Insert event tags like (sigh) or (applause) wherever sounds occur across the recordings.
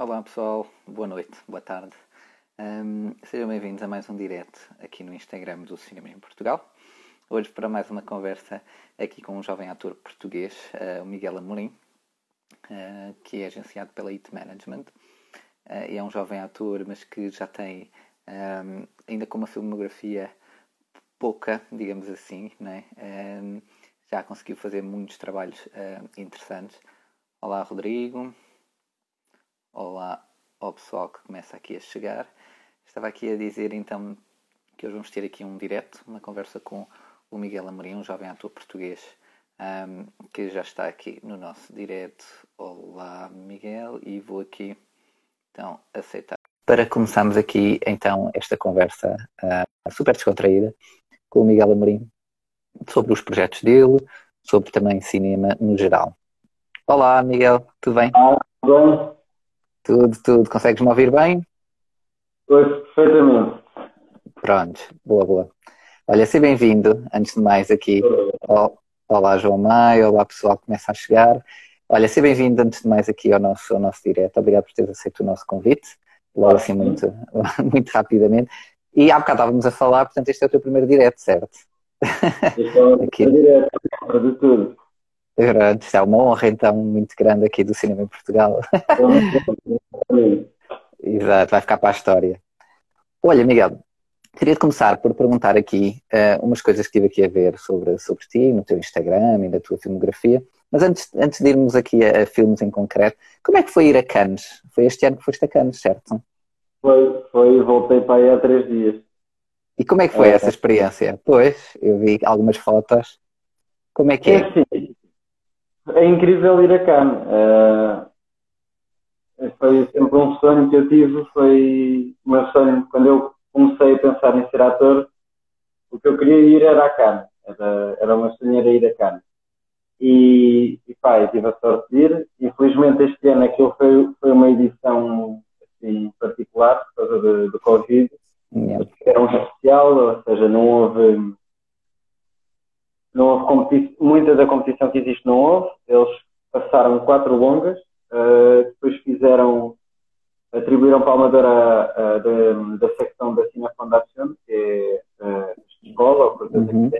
Olá pessoal, boa noite, boa tarde. Um, sejam bem-vindos a mais um direto aqui no Instagram do Cinema em Portugal. Hoje para mais uma conversa aqui com um jovem ator português, uh, o Miguel Amorim, uh, que é agenciado pela It Management. Uh, é um jovem ator, mas que já tem, um, ainda com uma filmografia pouca, digamos assim, né? Um, já conseguiu fazer muitos trabalhos interessantes. Olá Rodrigo, Olá ao pessoal que começa aqui a chegar. Estava aqui a dizer então que hoje vamos ter aqui um direto, uma conversa com o Miguel Amorim, um jovem ator português um, que já está aqui no nosso direto. Olá Miguel, e vou aqui então aceitar. Para começarmos aqui então esta conversa uh, super descontraída com o Miguel Amorim sobre os projetos dele, sobre também cinema no geral. Olá Miguel, tudo bem? Ah, bom. Tudo, tudo. Consegues me ouvir bem? Pois, perfeitamente. Pronto, boa, boa. Olha, seja bem-vindo, antes de mais, aqui. Olá, João Maio, olá, pessoal que começa a chegar. Olha, seja bem-vindo, antes de mais, aqui ao nosso, ao nosso direto. Obrigado por teres aceito o nosso convite, logo assim, muito, (laughs) muito rapidamente. E há bocado estávamos a falar, portanto, este é o teu primeiro direto, certo? Este é o (laughs) primeiro direto, de tudo. Pronto, é uma honra então muito grande aqui do cinema em Portugal. (laughs) Exato, vai ficar para a história. Olha, Miguel, queria começar por perguntar aqui uh, umas coisas que estive aqui a ver sobre, sobre ti, no teu Instagram e na tua filmografia. Mas antes, antes de irmos aqui a, a, filmes em concreto, como é que foi ir a Cannes? Foi este ano que foste a Cannes, certo? Foi, foi, voltei para aí há três dias. E como é que foi é. essa experiência? Pois, eu vi algumas fotos. Como é que é? é sim. É incrível ir a Cannes. Uh, foi sempre um sonho que eu tive. Foi o meu sonho quando eu comecei a pensar em ser ator. O que eu queria ir era a Cannes. Era, era uma sonho era ir a Cannes. E, e pá, tive a sorte de ir. Infelizmente este ano aquilo foi, foi uma edição assim, particular por causa do, do Covid. Yeah. Era um especial, ou seja, não houve não houve muita da competição que existe não houve. Eles passaram quatro longas, uh, depois fizeram, atribuíram para a Amadora uh, da, da secção da Cine Foundation, que é uh, escola, ou curtas uhum.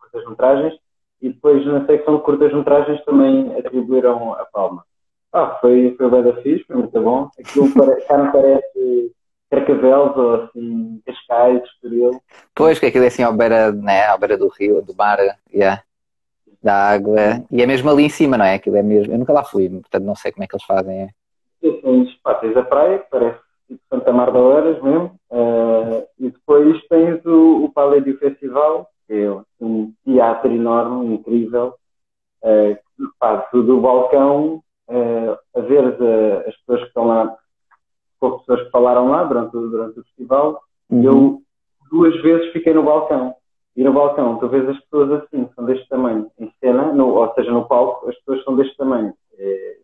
curtas metragens, e depois na secção de curtas metragens também atribuíram a palma. Ah, foi, foi bem da fixe, foi muito bom. Aquilo pare, não parece Carcavelos ou assim, Cascais, Estoril. Pois, que aquilo é assim à beira, né, à beira do rio, do mar, yeah, da água. E é mesmo ali em cima, não é? Aquilo é mesmo. Eu nunca lá fui, portanto não sei como é que eles fazem. É. Tens, pá, tens a praia, que parece tipo Santa Mar da Horas mesmo, uh, e depois tens o, o Palladio Festival, que é um teatro enorme, incrível, uh, pá, do balcão, uh, a ver as pessoas que estão lá com pessoas que falaram lá durante, durante o festival. Uhum. Eu duas vezes fiquei no balcão. E no balcão, tu vês as pessoas assim, são deste tamanho. Em cena, no, ou seja, no palco, as pessoas são deste tamanho. É,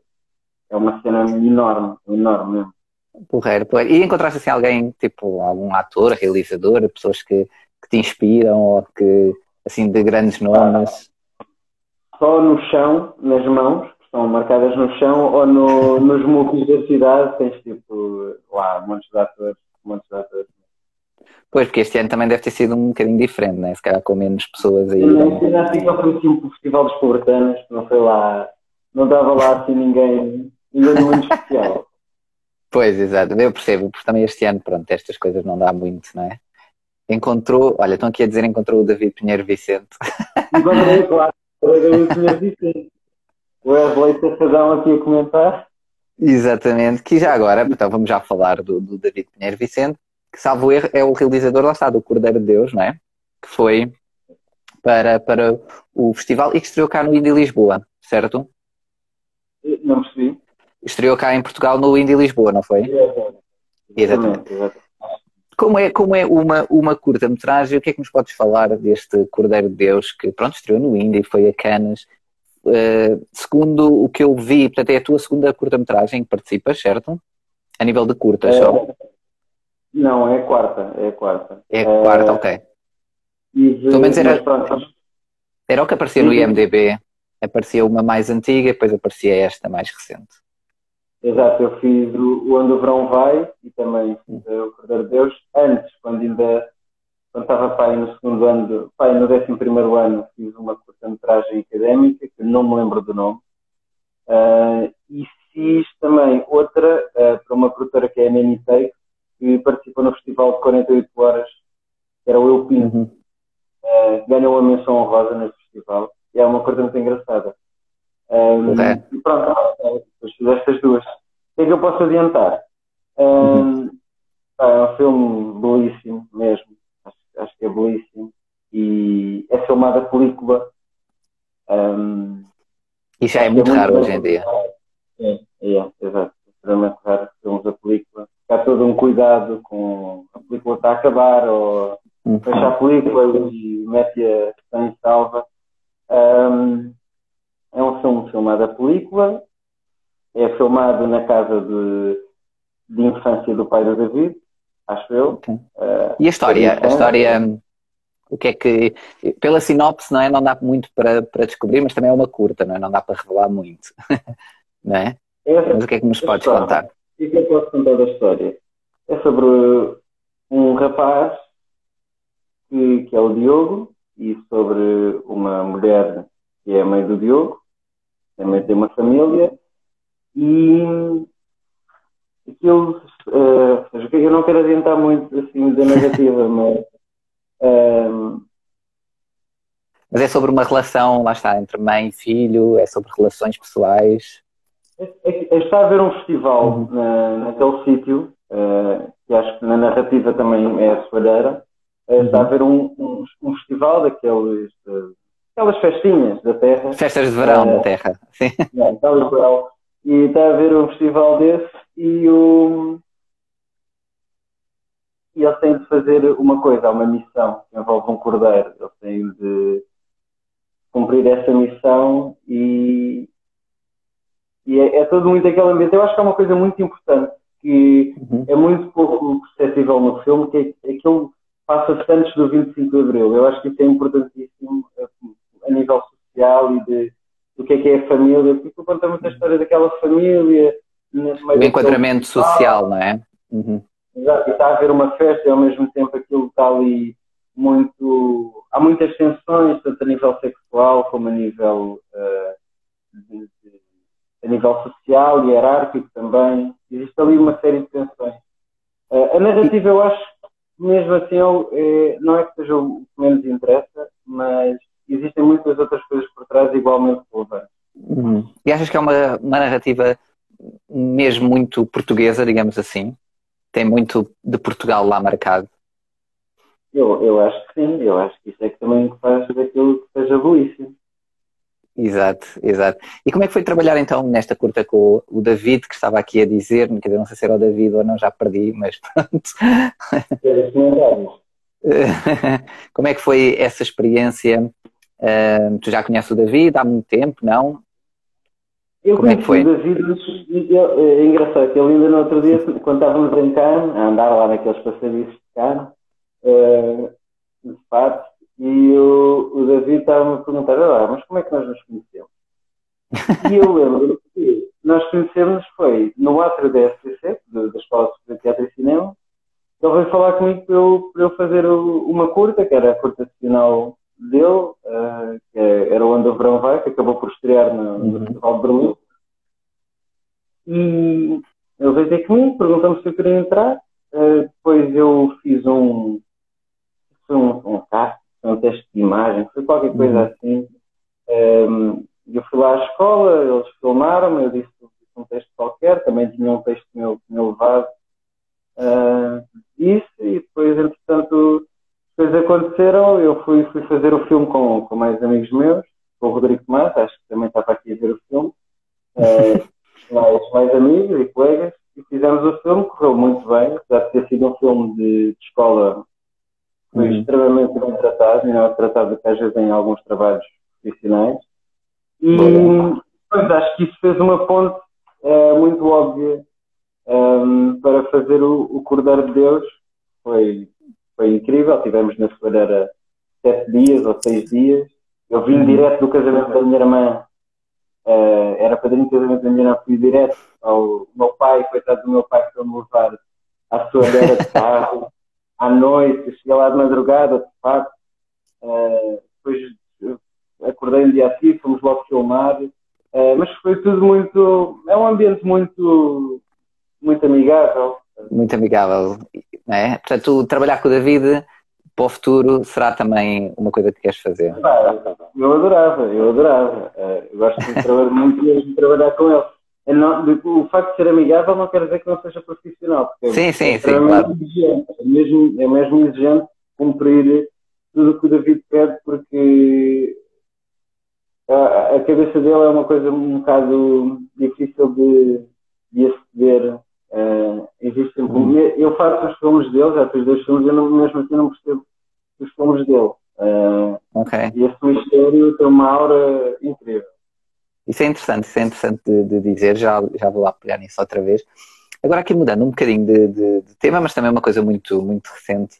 é uma cena enorme, enorme mesmo. Porreiro, porreiro. E encontraste assim alguém, tipo, algum ator, realizador, pessoas que, que te inspiram ou que, assim, de grandes nomes? Só no chão, nas mãos, estão marcadas no chão ou no, nos mucos da cidade, tens tipo lá montes de atores, montes de atores. Pois, porque este ano também deve ter sido um bocadinho diferente, né? se calhar com menos pessoas aí. Não, assim, assim que eu fui tipo, o Festival dos Pobretanos, não foi lá, não dava lá assim ninguém, ninguém muito especial. (laughs) Pois, exato, eu percebo, porque também este ano, pronto, estas coisas não dá muito, não é? Encontrou, olha, estão aqui a dizer encontrou o David Pinheiro Vicente. Encontrei, (laughs) claro, o David Pinheiro Vicente. O Wesley Safadão aqui a comentar. Exatamente, que já agora, então vamos já falar do, do David Pinheiro Vicente, que salvo erro é o realizador, lá está, do Cordeiro de Deus, não é? Que foi para, para o festival e que estreou cá no Indie Lisboa, certo? Não percebi. Estreou cá em Portugal no Indie Lisboa, não foi? Exatamente. Exatamente. Exatamente. Como é, como é uma, uma curta-metragem, o que é que nos podes falar deste Cordeiro de Deus que, pronto, estreou no Indie, foi a Canas Uh, segundo o que eu vi, portanto, é a tua segunda curta-metragem que participas, certo? A nível de curtas, é, só? Não, é a quarta. É a quarta. É a quarta, uh, ok. De, Pelo menos era, era o que aparecia no IMDB. Aparecia uma mais antiga e depois aparecia esta mais recente. Exato, eu fiz o, Onde o Verão Vai e também fiz o Cordeiro de Deus. Antes, quando ainda quando estava pai no segundo ano, pai no décimo primeiro ano, fiz uma curta-metragem académica, que não me lembro do nome. Uh, e fiz também outra uh, para uma produtora que é a Nanny Take, que participou no festival de 48 horas, que era o Eu Pinto. Uhum. Uh, ganhou uma menção honrosa nesse festival. E é uma coisa muito engraçada. Um, é. E pronto, depois fiz estas duas. O que é que eu posso adiantar? Um, uhum. É um filme belíssimo mesmo. Acho, que é belíssimo. E é filmada película. Um, Isso é, é muito raro hoje em dia. É, é, exato. Extremamente raro filmes a película. Há todo um cuidado com a película está a acabar ou uhum. fecha a película e mete-a sem salva. Um, é um filme filmado a película, é filmado na casa de, de infância do pai do David, acho eu. Okay. Uh, e a história? A história, o que é que. Pela sinopse, não é? Não dá muito para, para descobrir, mas também é uma curta, não é? Não dá para revelar muito. (laughs) não é? Essa, mas o que é que nos podes história, contar? O que é que eu posso contar da história? É sobre um rapaz que, que é o Diogo e sobre uma mulher que é a mãe do Diogo, também tem uma família, e aquilo, uh, eu não quero adiantar muito assim da negativa, (laughs) mas. Uh, mas é sobre uma relação, lá está, entre mãe e filho, é sobre relações pessoais. É, é, está a haver um festival uhum. na, naquele sítio, uh, que acho que na narrativa também é a Soalheira. Uh, está a uhum. haver um, um, um festival daqueles uh, aquelas festinhas da Terra. Festas de verão da Terra, (laughs) sim. É, verão. E está a haver um festival desse e o. E eles têm de fazer uma coisa, uma missão que envolve um cordeiro. Eles têm de cumprir essa missão e, e é, é, todo muito aquele ambiente. Eu acho que é uma coisa muito importante que uhum. é muito pouco perceptível no filme, que é, aquilo passa-se antes do 25 de Abril. Eu acho que isso é importantíssimo a nível social e de do que é que é a família, porque conta muita história daquela família. O enquadramento social, não é? Uhum. Exato, e está a haver uma festa e ao mesmo tempo aquilo está ali muito. Há muitas tensões, tanto a nível sexual como a nível, uh, de, de, a nível social e hierárquico também. Existe ali uma série de tensões. Uh, a narrativa, eu acho, mesmo assim, é, não é que seja o que menos interessa, mas existem muitas outras coisas por trás igualmente relevantes. Uhum. E achas que é uma, uma narrativa mesmo muito portuguesa, digamos assim? Tem muito de Portugal lá marcado? Eu, eu acho que sim, eu acho que isso é que também faz daquilo que seja belíssimo. Exato, exato. E como é que foi trabalhar então nesta curta com o David, que estava aqui a dizer, quer dizer, não sei se era o David ou não, já perdi, mas pronto. (laughs) como é que foi essa experiência Uh, tu já conheces o David há muito tempo, não? Eu Como é que foi? o David, é engraçado que ele ainda no outro dia, quando estávamos em Cannes, a andar lá naqueles passadiços de Cannes, uh, de fato, e o, o David estava-me a perguntar, ah, mas como é que nós nos conhecemos? e eu lembro que nós conhecemos foi no átrio da SCC, da Escola de Teatro e Cinema, ele veio falar comigo para eu, para eu fazer uma curta, que era a curta final dele, uh, que era o Verão Vai, que acabou por estrear no, no uhum. Festival de Berlim. E ele veio ter comigo, perguntou-me se eu queria entrar. Uh, depois eu fiz um, um, um um teste de imagem, foi qualquer coisa uhum. assim. Um, ehm, eu fui lá à escola, eles filmaram eu disse, um texto qualquer, também tinha um texto meu, meu levado. Uh, isso, e depois, entretanto, coisas aconteceram, eu fui, fui fazer o filme com, com mais amigos meus, com o Rodrigo Tomás, acho que também estava aqui a ver o filme, é, (laughs) mais, mais amigos e colegas, e fizemos o filme, correu muito bem, apesar de ter sido um filme de, de escola, foi uhum. extremamente bem tratado, e não é tratado que às vezes em alguns trabalhos profissionais. E pois, acho que isso fez uma ponte é, muito óbvia um, ehm, para fazer o, o Cordeiro de Deus. Foi, foi incrível. Tivemos na Soalheira sete dias ou seis dias. Eu vim uhum. direto do casamento da minha irmã Uh, era padrinho de casamento da minha irmã, fui direto ao meu pai, coitado do meu pai, que foi me levar à sua beira de carro, à noite, cheguei lá de madrugada, de facto. Uh, depois acordei um dia assim, fomos logo filmar. Uh, mas foi tudo muito. É um ambiente muito, muito amigável. Muito amigável, é? Portanto, trabalhar com o David para o futuro será também uma coisa que queres fazer? eu adorava, eu adorava. Uh, eu gosto de trabalhar (laughs) muito mesmo de trabalhar com ele. Não, o facto de ser amigável não quer dizer que não seja profissional. Sim, é sim, sim, claro. Exigente, é, mesmo, é mesmo exigente cumprir tudo o que o David pede, porque a, a, cabeça dele é uma coisa um bocado difícil de, de aceder. Uh, existem, hum. Eu faço os filmes dele, já fiz dois filmes, eu não, mesmo assim não percebo os filmes dele. Uh, okay. E esse mistério tem uma aura incrível. Isso é interessante, isso é interessante de, de, dizer, já, já vou lá pegar nisso outra vez. Agora aqui mudando um bocadinho de, de, de, tema, mas também uma coisa muito, muito recente,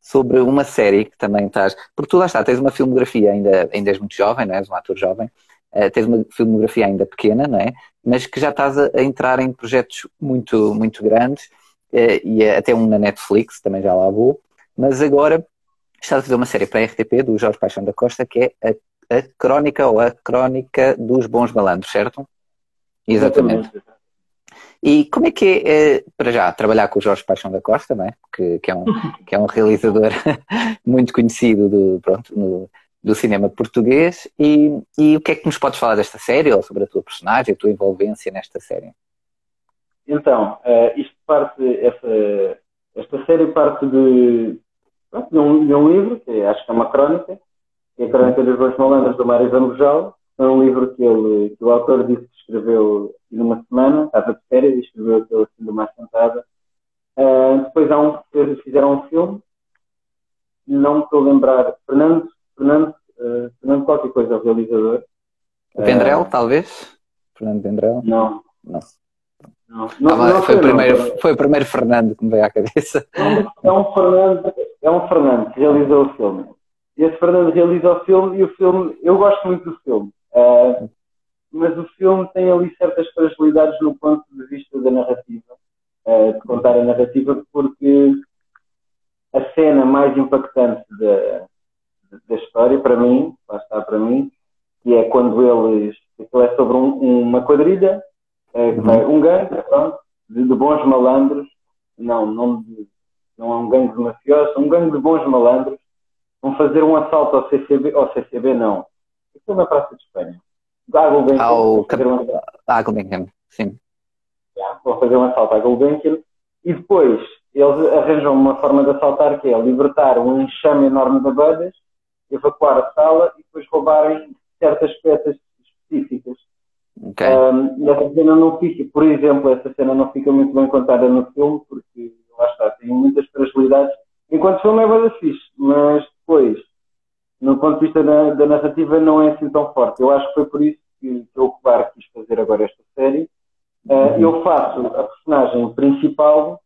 sobre uma série que também estás. Porque tu lá está, tens uma filmografia ainda, ainda és muito jovem, não é? és um ator jovem, uh, tens uma filmografia ainda pequena, não é? Mas que já estás a, a entrar em projetos muito, muito grandes, uh, e até um na Netflix, também já lá vou, mas agora estás a fazer uma série para a RTP do Jorge Paixão da Costa que é a, a Crónica ou a Crónica dos Bons Malandros, certo? Exatamente. E como é que é, é, para já, trabalhar com o Jorge Paixão da Costa, não é? que, que, é, um, que é um realizador (laughs) muito conhecido do, pronto, no, do cinema português. E, e o que é que nos podes falar desta série, ou sobre a tua personagem, a tua envolvência nesta série? Então, uh, isto parte, essa, esta série parte de, de, um, de um livro, que acho que é uma crónica, que é a Crónica dos Bons Malandros do Mário Zambojal. É um livro que, ele, que o autor disse que escreveu numa semana, estava de férias e escreveu aquilo assim de uma sentada. Uh, depois há um, fizeram um filme, não me estou a lembrar, Fernando, Fernando, uh, Fernando qualquer coisa, o realizador. Vendrell, uh, talvez? Fernando Vendrell? Não. Não. Não, não, ah, não foi, o primeiro, não, foi o primeiro Fernando que me veio à cabeça. É um Fernando, é um Fernando que realizou o filme. Esse Fernando realizou o filme e o filme, eu gosto muito do filme. Uh, mas o filme tem ali certas fragilidades no ponto de vista da narrativa, uh, de contar a narrativa, porque a cena mais impactante da, da história, para mim, lá está para mim, que é quando eles, aquilo é sobre um, uma quadrilha, é, uhum. um gangue, pronto, de, de, bons malandros, não, não, não é um gangue de mafiosos, um gangue de bons malandros, vão fazer um assalto ao CCB, ao CCB não, aquilo na Praça de Espanha à Gulbenkian. Ao um... À Gulbenkian, sim. Yeah, vou fazer um assalto à Gulbenkian e depois eles arranjam uma forma de assaltar que é libertar um enxame enorme de abelhas, evacuar a sala e depois roubarem certas peças específicas. Okay. Um, e essa cena não fica, por exemplo, essa cena não fica muito bem contada no filme, porque lá está, tem muitas fragilidades. Enquanto o filme é bem fixe, mas depois no ponto de vista da, da, narrativa, não é assim tão forte. Eu acho que foi por isso que, que o Cobar quis fazer agora esta série. Uh, eu faço a personagem principal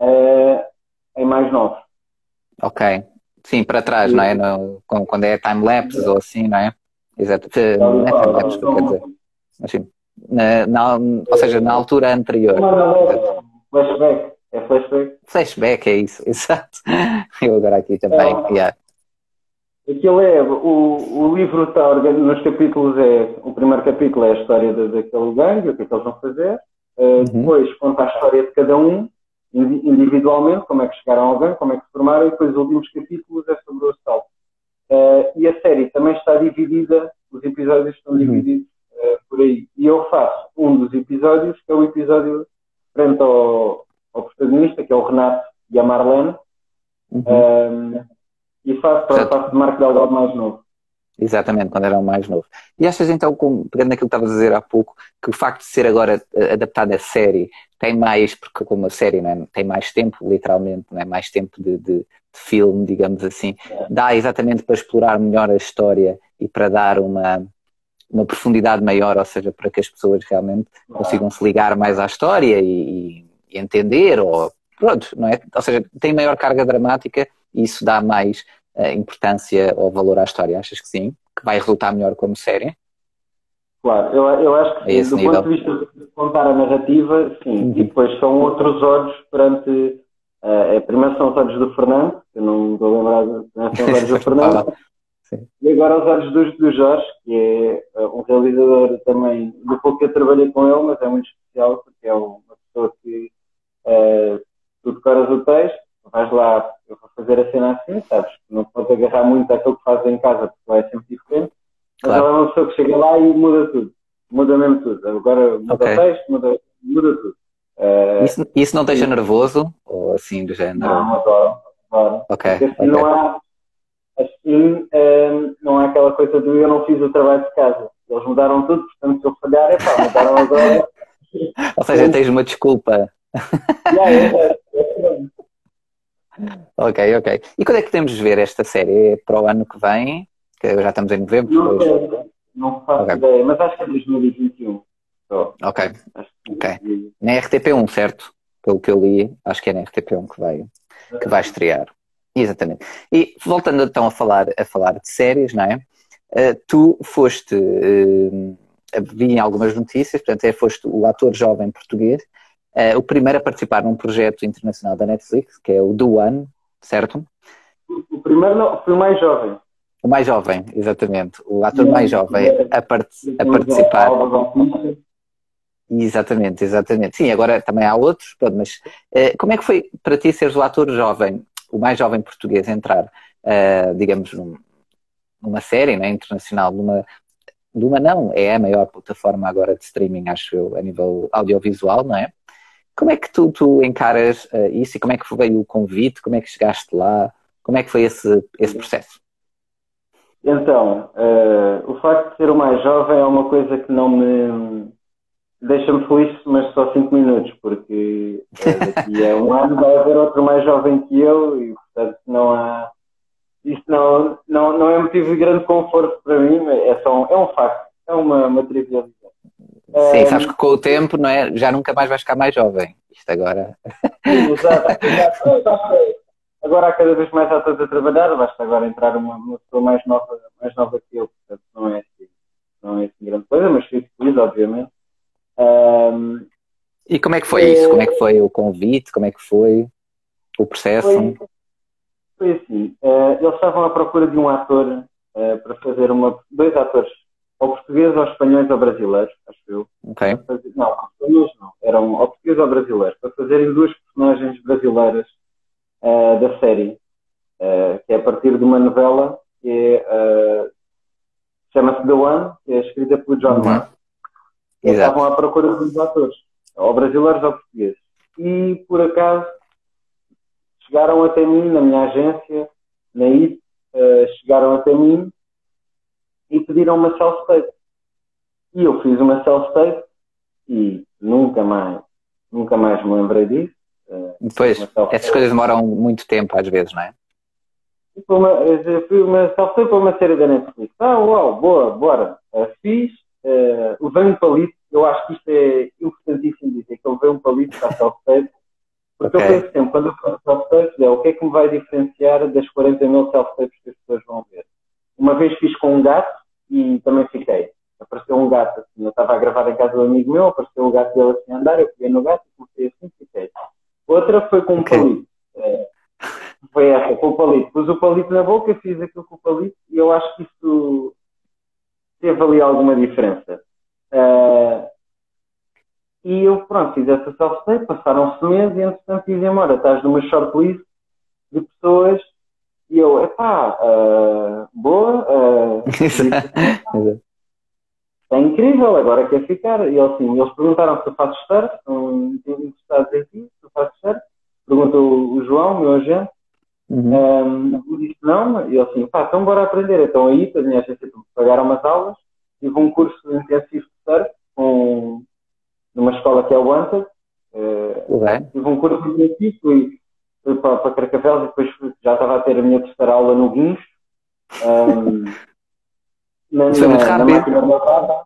uh, em mais novo. Ok. Sim, para trás, não é? No, quando é time-lapse ou assim, não é? Exato. Não é time-lapse, quer dizer. Assim, na, na, ou seja, na altura anterior. Flashback. É flashback. Flashback, é isso, (laughs) exato. Eu agora aqui também. Yeah. Aquilo é, o, o livro está nos capítulos, é, o primeiro capítulo é a história de, daquele gangue, o que é que eles vão fazer, uh, uhum. depois conta a história de cada um, individualmente, como é que chegaram ao gangue, como é que se formaram, e depois os últimos capítulos é sobre o assalto. Uh, e a série também está dividida, os episódios estão uhum. divididos uh, por aí. E eu faço um dos episódios, que é o episódio frente ao, ao protagonista, que é o Renato e a Marlene. Uhum. E faço para faço de Marco Delgado mais novo. Exatamente, quando era o mais novo. E achas então, pegando naquilo que estavas a dizer há pouco, que o facto de ser agora eh, adaptado a série tem mais, porque como a série é? tem mais tempo, literalmente, é? mais tempo de, de, de, filme, digamos assim, é. dá exatamente para explorar melhor a história e para dar uma, uma profundidade maior, ou seja, para que as pessoas realmente é. consigam se ligar mais à história e, e entender, ou pronto, não é? Ou seja, tem maior carga dramática e isso dá mais importância ou valor à história? Achas que sim? Que vai resultar melhor como série? Claro, eu, eu acho que do nível. ponto de vista de contar a narrativa, sim, uhum. e depois são outros olhos perante. Uh, primeiro são os olhos do Fernando, que eu não estou a lembrar, não são os olhos do (laughs) Fernando. e agora os olhos do, do Jorge, que é uh, um realizador também, do pouco que eu trabalhei com ele, mas é muito especial, porque é uma pessoa que uh, tu decoras o texto, vais lá, fazer a cena assim, sabes? Não podes agarrar muito àquilo que fazes em casa, porque é sempre diferente Claro. Mas ela é uma pessoa que chega lá e muda tudo. Muda mesmo tudo. Agora muda okay. o texto, muda, muda tudo. Uh, isso, isso não deixa nervoso? Ou assim do género? Não, adoro. adoro. Ok. Porque assim okay. não há. Assim um, ehm, não há aquela coisa de eu não fiz o trabalho de casa. Eles mudaram tudo, portanto se eu falhar, é pá, mudaram agora. (laughs) Ou seja, tens uma desculpa. (laughs) Yeah, é, é, ok, ok. E quando é que temos de ver esta série? É para o ano que vem? que já estamos em novembro. Não, sei, não faço okay. ideia, mas acho que é 2021. Só. Ok, ok. Na RTP1, certo? Pelo que eu li, acho que é na RTP1 que vai, que vai estrear. Exatamente. E voltando então a falar, a falar de séries, não é? Uh, tu foste, uh, vi em algumas notícias, portanto, é, foste o ator jovem português, uh, o primeiro a participar num projeto internacional da Netflix, que é o Do One, certo? O primeiro não, fui o mais jovem. O mais jovem, exatamente. O ator mais jovem a, part a participar. Exatamente, exatamente. Sim, agora também há outros, mas uh, como é que foi para ti seres o ator jovem, o mais jovem português, entrar, uh, digamos, num, numa série né, internacional, numa, numa não, é a maior plataforma agora de streaming, acho eu, a nível audiovisual, não é? Como é que tu, tu encaras uh, isso e como é que veio o convite? Como é que chegaste lá? Como é que foi esse, esse processo? Então, uh, o facto de ser o mais jovem é uma coisa que não me deixa-me feliz, mas só 5 minutos, porque uh, daqui a um ano vai haver outro mais jovem que eu e, portanto, não há. Isto não, não, não é motivo de grande conforto para mim, é, só um, é um facto, é uma, uma trivialidade. Sim, sabes que com o tempo não é, já nunca mais vais ficar mais jovem. Isto agora. Exato, (laughs) exato. Agora há cada vez mais atores a trabalhar, basta agora entrar uma, uma pessoa mais nova, mais nova que eu, portanto não é assim, não é assim grande coisa, mas fico feliz, obviamente. Um, e como é que foi é... isso? Como é que foi o convite? Como é que foi o processo? Foi, foi assim, uh, eles estavam à procura de um ator uh, para fazer uma, dois atores, ou portugueses, ou espanhóis, ou brasileiros, acho eu. Ok. Fazer, não, espanhóis não, eram ou portugueses ou brasileiros, para fazerem duas personagens brasileiras uh, da série, uh, que é a partir de uma novela que é, uh, chama-se The One, que é escrita pelo John uhum. Mark. Estavam à procura dos atores, ou brasileiros ou portugueses. E, por acaso, chegaram até mim, na minha agência, na IT, chegaram até mim e pediram uma self-tape. E eu fiz uma self-tape e nunca mais, nunca mais me lembrei disso. Pois, essas coisas demoram muito tempo às vezes, não é? Uma, fui uma, só foi para uma série da Netflix. Ah, uau, boa, bora. Uh, fiz, uh, levei um palito. Eu acho que isto é importantíssimo dizer que eu levei um palito para a self-tape. Porque okay. eu penso sempre, quando eu faço self-tape, é o que é que me vai diferenciar das 40 mil self-tapes que as pessoas vão ver. Uma vez fiz com um gato e também fiquei. Apareceu um gato assim, eu estava a gravar em casa do amigo meu, apareceu o gato dele assim a andar, eu peguei no gato e comecei assim e fiquei. Outra foi com okay. um palito. É, foi essa, com o palito. Pus o palito na boca, fiz aquilo com o palito e eu acho que isso teve ali alguma diferença. Uh, e eu, pronto, fiz essa self-tape, passaram-se meses e, entretanto, dizem embora, estás numa shortlist de pessoas e eu, epá, uh, boa, (laughs) uh, é incrível, agora quer ficar. E assim, eles perguntaram se eu faço surf, estão interessados em ti, se eu faço surf. Perguntou o João, meu agente. Uhum. Um, eu disse não, e eu assim, pá, então bora aprender. Então aí, a minha agência pagaram umas aulas, tive um curso intensivo de surf com, numa escola que é o Wanted. Uh, tive um curso intensivo, fui para, para Carcavelos e depois já estava a ter a minha terceira aula no Guincho. Um, na, foi muito rápido. na máquina da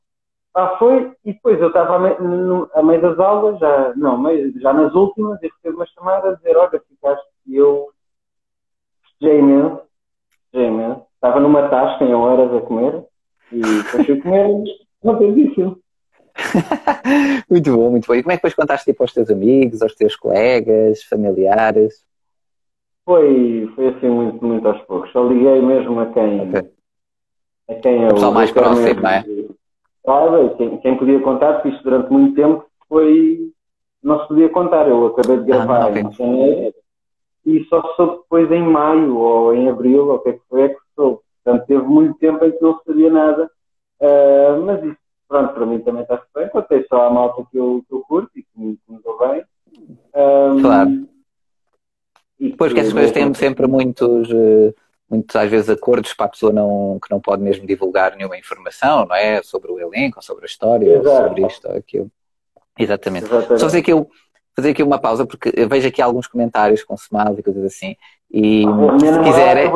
Ah, foi, e depois eu estava a, meio, a meio das aulas, já, não, meio, já nas últimas, e recebo uma chamada a dizer, olha, ficaste, e eu festejei imenso, festejei imenso, estava numa tasca em horas a comer, e depois fui comer, Não foi difícil. (laughs) muito bom, muito bom. E como é que depois contaste tipo, aos teus amigos, aos teus colegas, familiares? Foi, foi assim muito, muito aos poucos. Só liguei mesmo a quem. Okay. A quem eu. Pessoal mais próximo, não é? Sabe, quem, quem podia contar, porque isto durante muito tempo foi. Não se podia contar. Eu acabei de ah, gravar ah, em janeiro e só soube depois em maio ou em abril, ou o que é que foi, é que soube. Portanto, teve muito tempo em que não sabia nada. Uh, mas isso, pronto, para mim também está bem. Contei só a malta que eu, que eu curto e que me, que me dou bem. Um, claro. E pois que essas coisas têm sempre muitos, eh, muitos, às vezes, acordos para a pessoa não, que não pode mesmo divulgar nenhuma informação, não é? Sobre o elenco, sobre a história, Exato. sobre isto ou aquilo. Exatamente. Exatamente. Só fazer aqui, fazer aqui uma pausa, porque eu vejo aqui alguns comentários com smiles e coisas assim. E ah, se quiserem.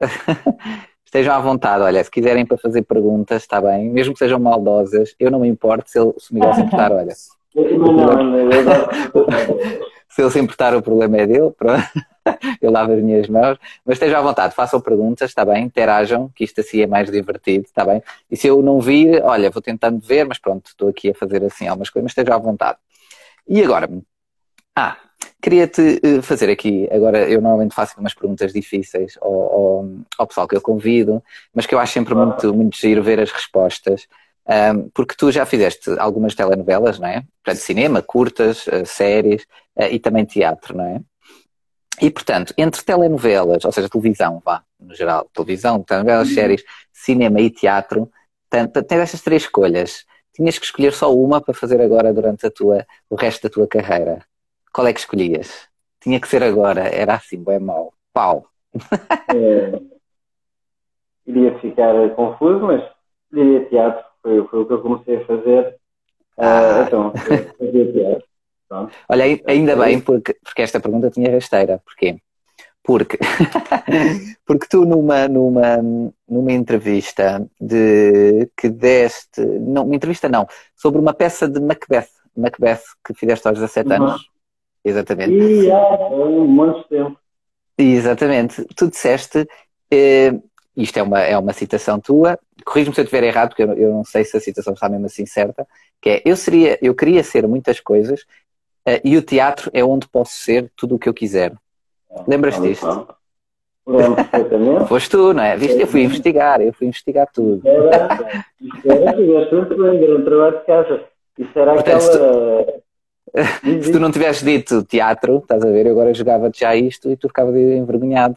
(laughs) Estejam à vontade, olha, se quiserem para fazer perguntas, está bem, mesmo que sejam maldosas, eu não me importo se, ele, se o Miguel se importar, olha. Não, não, não, (laughs) se ele se importar, o problema é dele, pronto. (laughs) eu lavo as minhas mãos, mas estejam à vontade, façam perguntas, está bem, interajam, que isto assim é mais divertido, está bem? E se eu não vir, olha, vou tentando ver, mas pronto, estou aqui a fazer assim algumas coisas, mas estejam à vontade. E agora, ah, queria-te eh, fazer aqui, agora eu normalmente faço umas perguntas difíceis ao, ao, ao, pessoal que eu convido, mas que eu acho sempre muito, muito giro ver as respostas. Um, porque tu já fizeste algumas telenovelas, não é? Portanto, cinema, curtas, uh, séries uh, e também teatro, não é? E, portanto, entre telenovelas, ou seja, televisão, vá, no geral, televisão, telenovelas, uhum. séries, cinema e teatro, tens estas três escolhas. Tinhas que escolher só uma para fazer agora durante a tua, o resto da tua carreira. Qual é que escolhias? Tinha que ser agora, era assim, bem mau. Pau. É, iria ficar confuso, mas diria teatro foi, foi o que eu comecei a fazer. Ah. Uh, então, (laughs) fazia teatro. Olha, ainda bem, porque, porque esta pergunta tinha rasteira. Porquê? Porque, (laughs) porque tu numa, numa, numa entrevista de que deste, não, uma entrevista não, sobre uma peça de Macbeth, Macbeth que fizeste aos 17 uhum. anos. Exatamente. E há um monte de tempo. Exatamente. Tu disseste, eh, isto é uma, é uma citação tua, corrijo-me se eu estiver errado, porque eu, eu, não sei se a citação está mesmo assim certa, que é, eu seria, eu queria ser muitas coisas uh, e o teatro é onde posso ser tudo o que eu quiser. Lembras-te disto? Lembro perfeitamente. Foste tu, não é? Viste, eu fui investigar, eu fui investigar tudo. Era, era, fizeste muito bem, grande trabalho de casa. Isso era Portanto, aquela... Se tu não tivesses dito teatro, estás a ver, eu agora jogava-te já isto e tu ficavas envergonhado.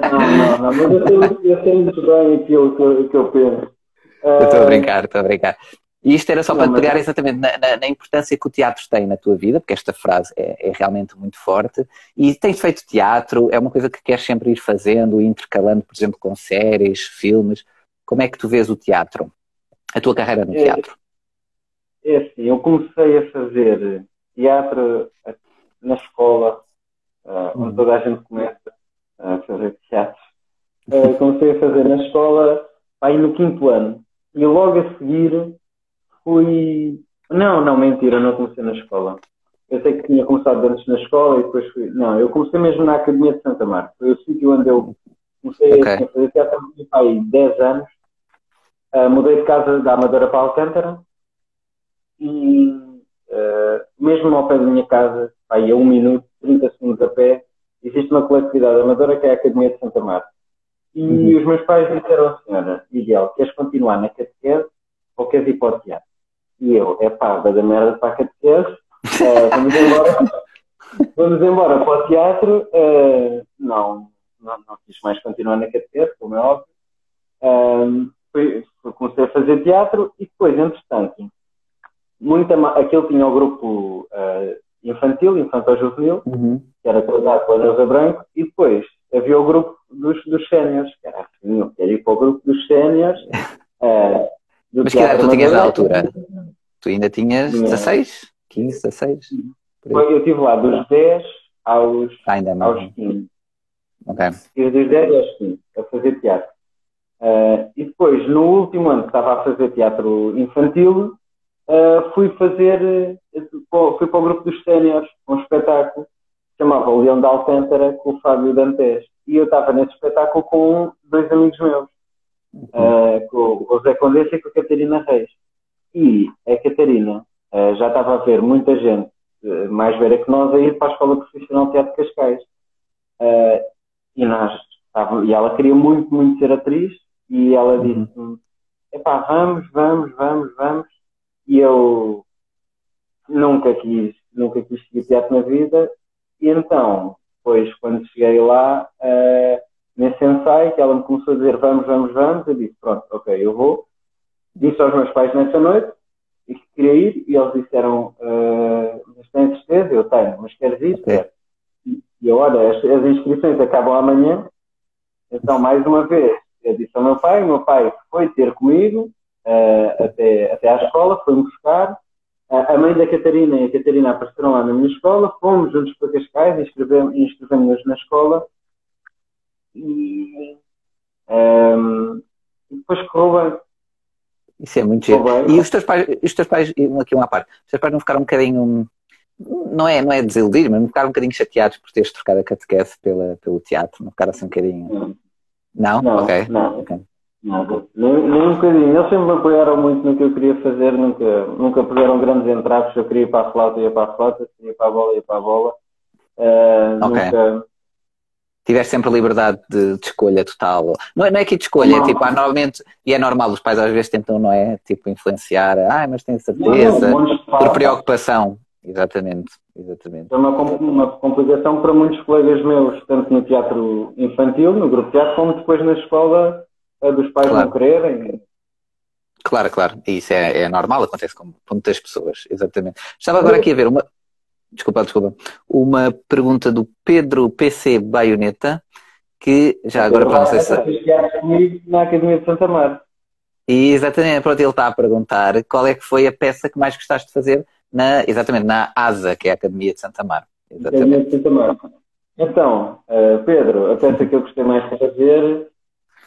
Não, não, não, mas eu sei muito bem aquilo que eu, que eu penso. Eu estou a ah, brincar, estou a brincar. E isto era só não, para mas... pegar exatamente na, na, na, importância que o teatro tem na tua vida, porque esta frase é, é, realmente muito forte. E tens feito teatro, é uma coisa que queres sempre ir fazendo, intercalando, por exemplo, com séries, filmes. Como é que tu vês o teatro? A tua carreira no é, teatro? É assim, eu comecei a fazer teatro na escola, uh, onde toda a gente começa a fazer teatro. Uh, comecei a fazer na escola aí no quinto ano. E logo a seguir fui. Não, não, mentira, não comecei na escola. Eu sei que tinha começado antes na escola e depois fui. Não, eu comecei mesmo na Academia de Santa Marta. Foi o sítio onde eu comecei okay. a fazer teatro há 10 anos. Uh, mudei de casa da Amadora para Alcântara e Uh, mesmo ao pé da minha casa, aí a um minuto, 30 segundos a pé, existe uma coletividade amadora que é a Academia de Santa Marta. E uhum. os meus pais disseram, senhora, Miguel, queres continuar na catequese ou queres ir para o teatro? E eu, é pá, da merda para a catequese, uh, vamos embora, (laughs) vamos embora para o teatro. Uh, não, não, não quis mais continuar na catequese, como é óbvio. Um, fui, comecei a fazer teatro e depois, entretanto, muita, aquele tinha o grupo uh, infantil, infantil-juvenil, uhum. que era coordenado pela Neuza Branco, e depois havia o grupo dos, dos séniores, que era assim, eu quero ir para o grupo dos séniores. (laughs) Uh, Mas que era tu tinhas na altura? Tu ainda tinhas 16? 15, 16? Foi, eu estive lá dos 10 aos, ah, ainda não. aos 15. Okay. Estive dos 10 aos 15 a fazer teatro. Uh, e depois, no último ano que estava a fazer teatro infantil, uh, fui fazer, fui para o grupo dos séniores, um espetáculo que chamava O Leão da Alcântara com o Fábio Dantes. E eu estava nesse espetáculo com dois amigos meus. uh, com o Zé Condessa e com a Catarina Reis. E a Catarina uh, já estava a ver muita gente uh, mais velha que nós a ir para a Escola Profissional de Teatro de Cascais. e, nós, e ela queria muito, muito ser atriz e ela uhum. disse-me, epá, vamos, vamos, vamos, vamos. E eu nunca quis, nunca quis seguir teatro na vida. E então, depois, quando cheguei lá, uh, nesse ensaio, que ela me começou a dizer vamos, vamos, vamos, eu disse, pronto, ok, eu vou. Disse aos meus pais nessa noite e que queria ir, e eles disseram, uh, mas tens certeza? Eu tenho, mas queres ir? Okay. E, e olha, as, as inscrições acabam amanhã, então, mais uma vez, eu disse ao meu pai, o meu pai foi ter comigo uh, até, até à escola, foi-me buscar, a mãe da Catarina e a Catarina apareceram lá na minha escola, fomos juntos para Cascais, inscrevemos-nos na escola e, um, e depois correu bem. Isso é muito giro. E os teus pais, os teus pais, aqui uma parte, os teus pais não ficaram um bocadinho, não é, não é desiludir, mas não ficaram um bocadinho chateados por teres trocado a catequese pela, pelo teatro, não ficaram assim um bocadinho. Não? Não, ok. Não. Okay. Um bocadinho. Eles sempre me apoiaram muito no que eu queria fazer, nunca, nunca puseram grandes entraves. Eu queria ir para a flauta, ia para a flauta, se queria ir para a bola, ia para a bola. Uh, okay. Nunca. Tiveste sempre a liberdade de, de, escolha total. Não é, não é que de escolha, é tipo, há, normalmente, e é normal, os pais às vezes tentam, não é? Tipo, influenciar, ah, mas tenho certeza, não, não, por preocupação. Exatamente, exatamente. É uma, uma complicação para muitos colegas meus, tanto no teatro infantil, no grupo de teatro, como depois na escola é dos pais claro. não quererem. Claro, claro. Isso é, é normal, acontece com, muitas pessoas, exatamente. Estava agora aqui a ver uma. Desculpa, desculpa. Uma pergunta do Pedro PC Baioneta, que já agora para não sei se. na Academia de Santa Mar. E exatamente, pronto, ele está a perguntar qual é que foi a peça que mais gostaste de fazer na, exatamente, na ASA, que é a Academia de Santa Mar. Exatamente. Academia de Santa Mar. Então, uh, Pedro, a peça que eu gostei mais de fazer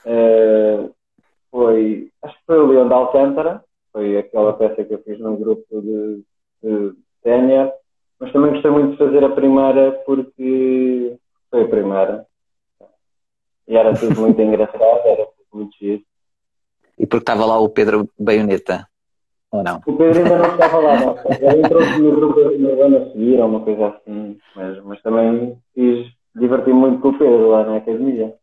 Uh, foi, acho que foi o Leão da Alcântara, foi aquela peça que eu fiz num grupo de, de sénior, mas também gostei muito de fazer a primeira porque foi a primeira. E era tudo (laughs) muito engraçado, era tudo muito giro. E porque estava lá o Pedro Baioneta, ou não? O Pedro ainda não estava lá, não. (laughs) Ele entrou no grupo no ano a seguir, ou uma coisa assim, mas, mas também fiz, diverti muito com o Pedro lá na academia.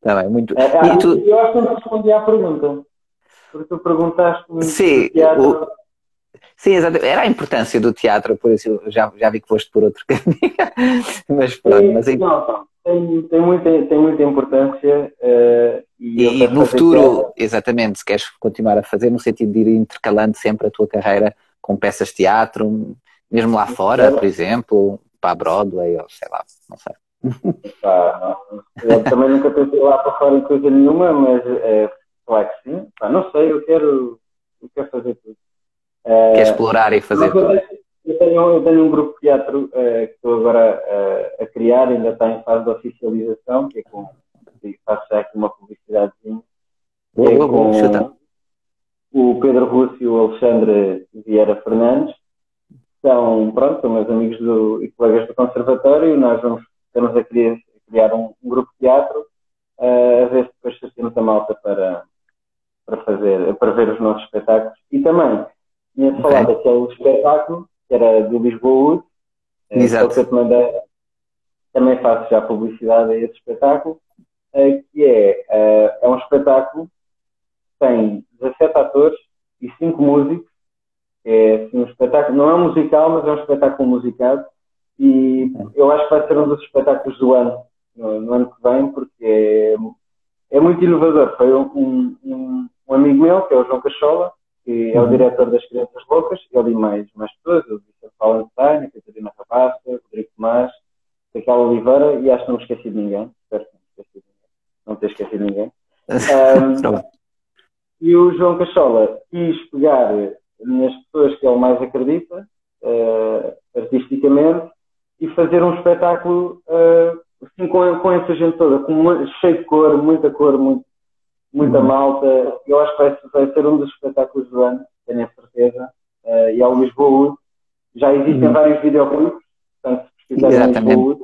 Está bem, muito. É, é, tu... Eu acho que não respondi à pergunta. Porque tu perguntaste-me. Sim, o... Sim, exatamente. Era a importância do teatro, por isso já, já vi que foste por outro (laughs) caminho. mas pronto, Sim, mas não, não. Tem, tem, muita, tem muita importância. Uh, e, e no futuro, exatamente, se queres continuar a fazer, no sentido de ir intercalando sempre a tua carreira com peças de teatro, mesmo lá fora, por exemplo, para a Broadway, ou sei lá, não sei. Pá, eu também nunca pensei lá para fora em coisa nenhuma, mas é, claro que sim. Pá, não sei, eu quero, eu quero fazer tudo. É, Quer explorar e fazer tudo? Eu tenho, eu tenho um grupo de teatro é, que estou agora é, a criar, ainda está em fase de oficialização, que é com, faço já aqui uma publicidadezinha. Boa, é com o Pedro Russo e o Alexandre Vieira Fernandes. São, pronto, são meus amigos do, e colegas do conservatório. Nós vamos estamos a criar, a criar um, um, grupo de teatro, uh, a ver se depois temos a malta para, para, fazer, para ver os nossos espetáculos. E também tinha okay. falado daquele espetáculo, que era do Lisboa Wood, eh, Exato. que eu te mandei, também faço já publicidade a esse espetáculo, uh, que é, é um espetáculo que tem 17 atores e 5 músicos. É assim, um espetáculo, não é um musical, mas é um espetáculo musicado e eu acho que vai ser um dos espetáculos do ano, no, no ano que vem, porque é, é muito inovador. Foi um, um, um, amigo meu, que é o João Cachola, que é o uhum. diretor das Crianças Loucas, ele e mais, mais pessoas, eu disse a Paula Anstein, a Catarina Rabasta, Rodrigo Tomás, Raquel Oliveira, e acho que não me esqueci de ninguém. Espero que não me esqueci de ninguém. Não ter esquecido de ninguém. (laughs) Um, e o João Cachola quis pegar nas pessoas que ele mais acredita, uh, artisticamente, e fazer um espetáculo uh, assim, com, com essa gente toda, com cheio de cor, muita cor, muito, muita uhum. malta. Eu acho que vai, vai, ser um dos espetáculos do ano, tenho a certeza. Uh, e ao Lisboa já existem uhum. vários videoclipes, portanto, se precisarem Lisboa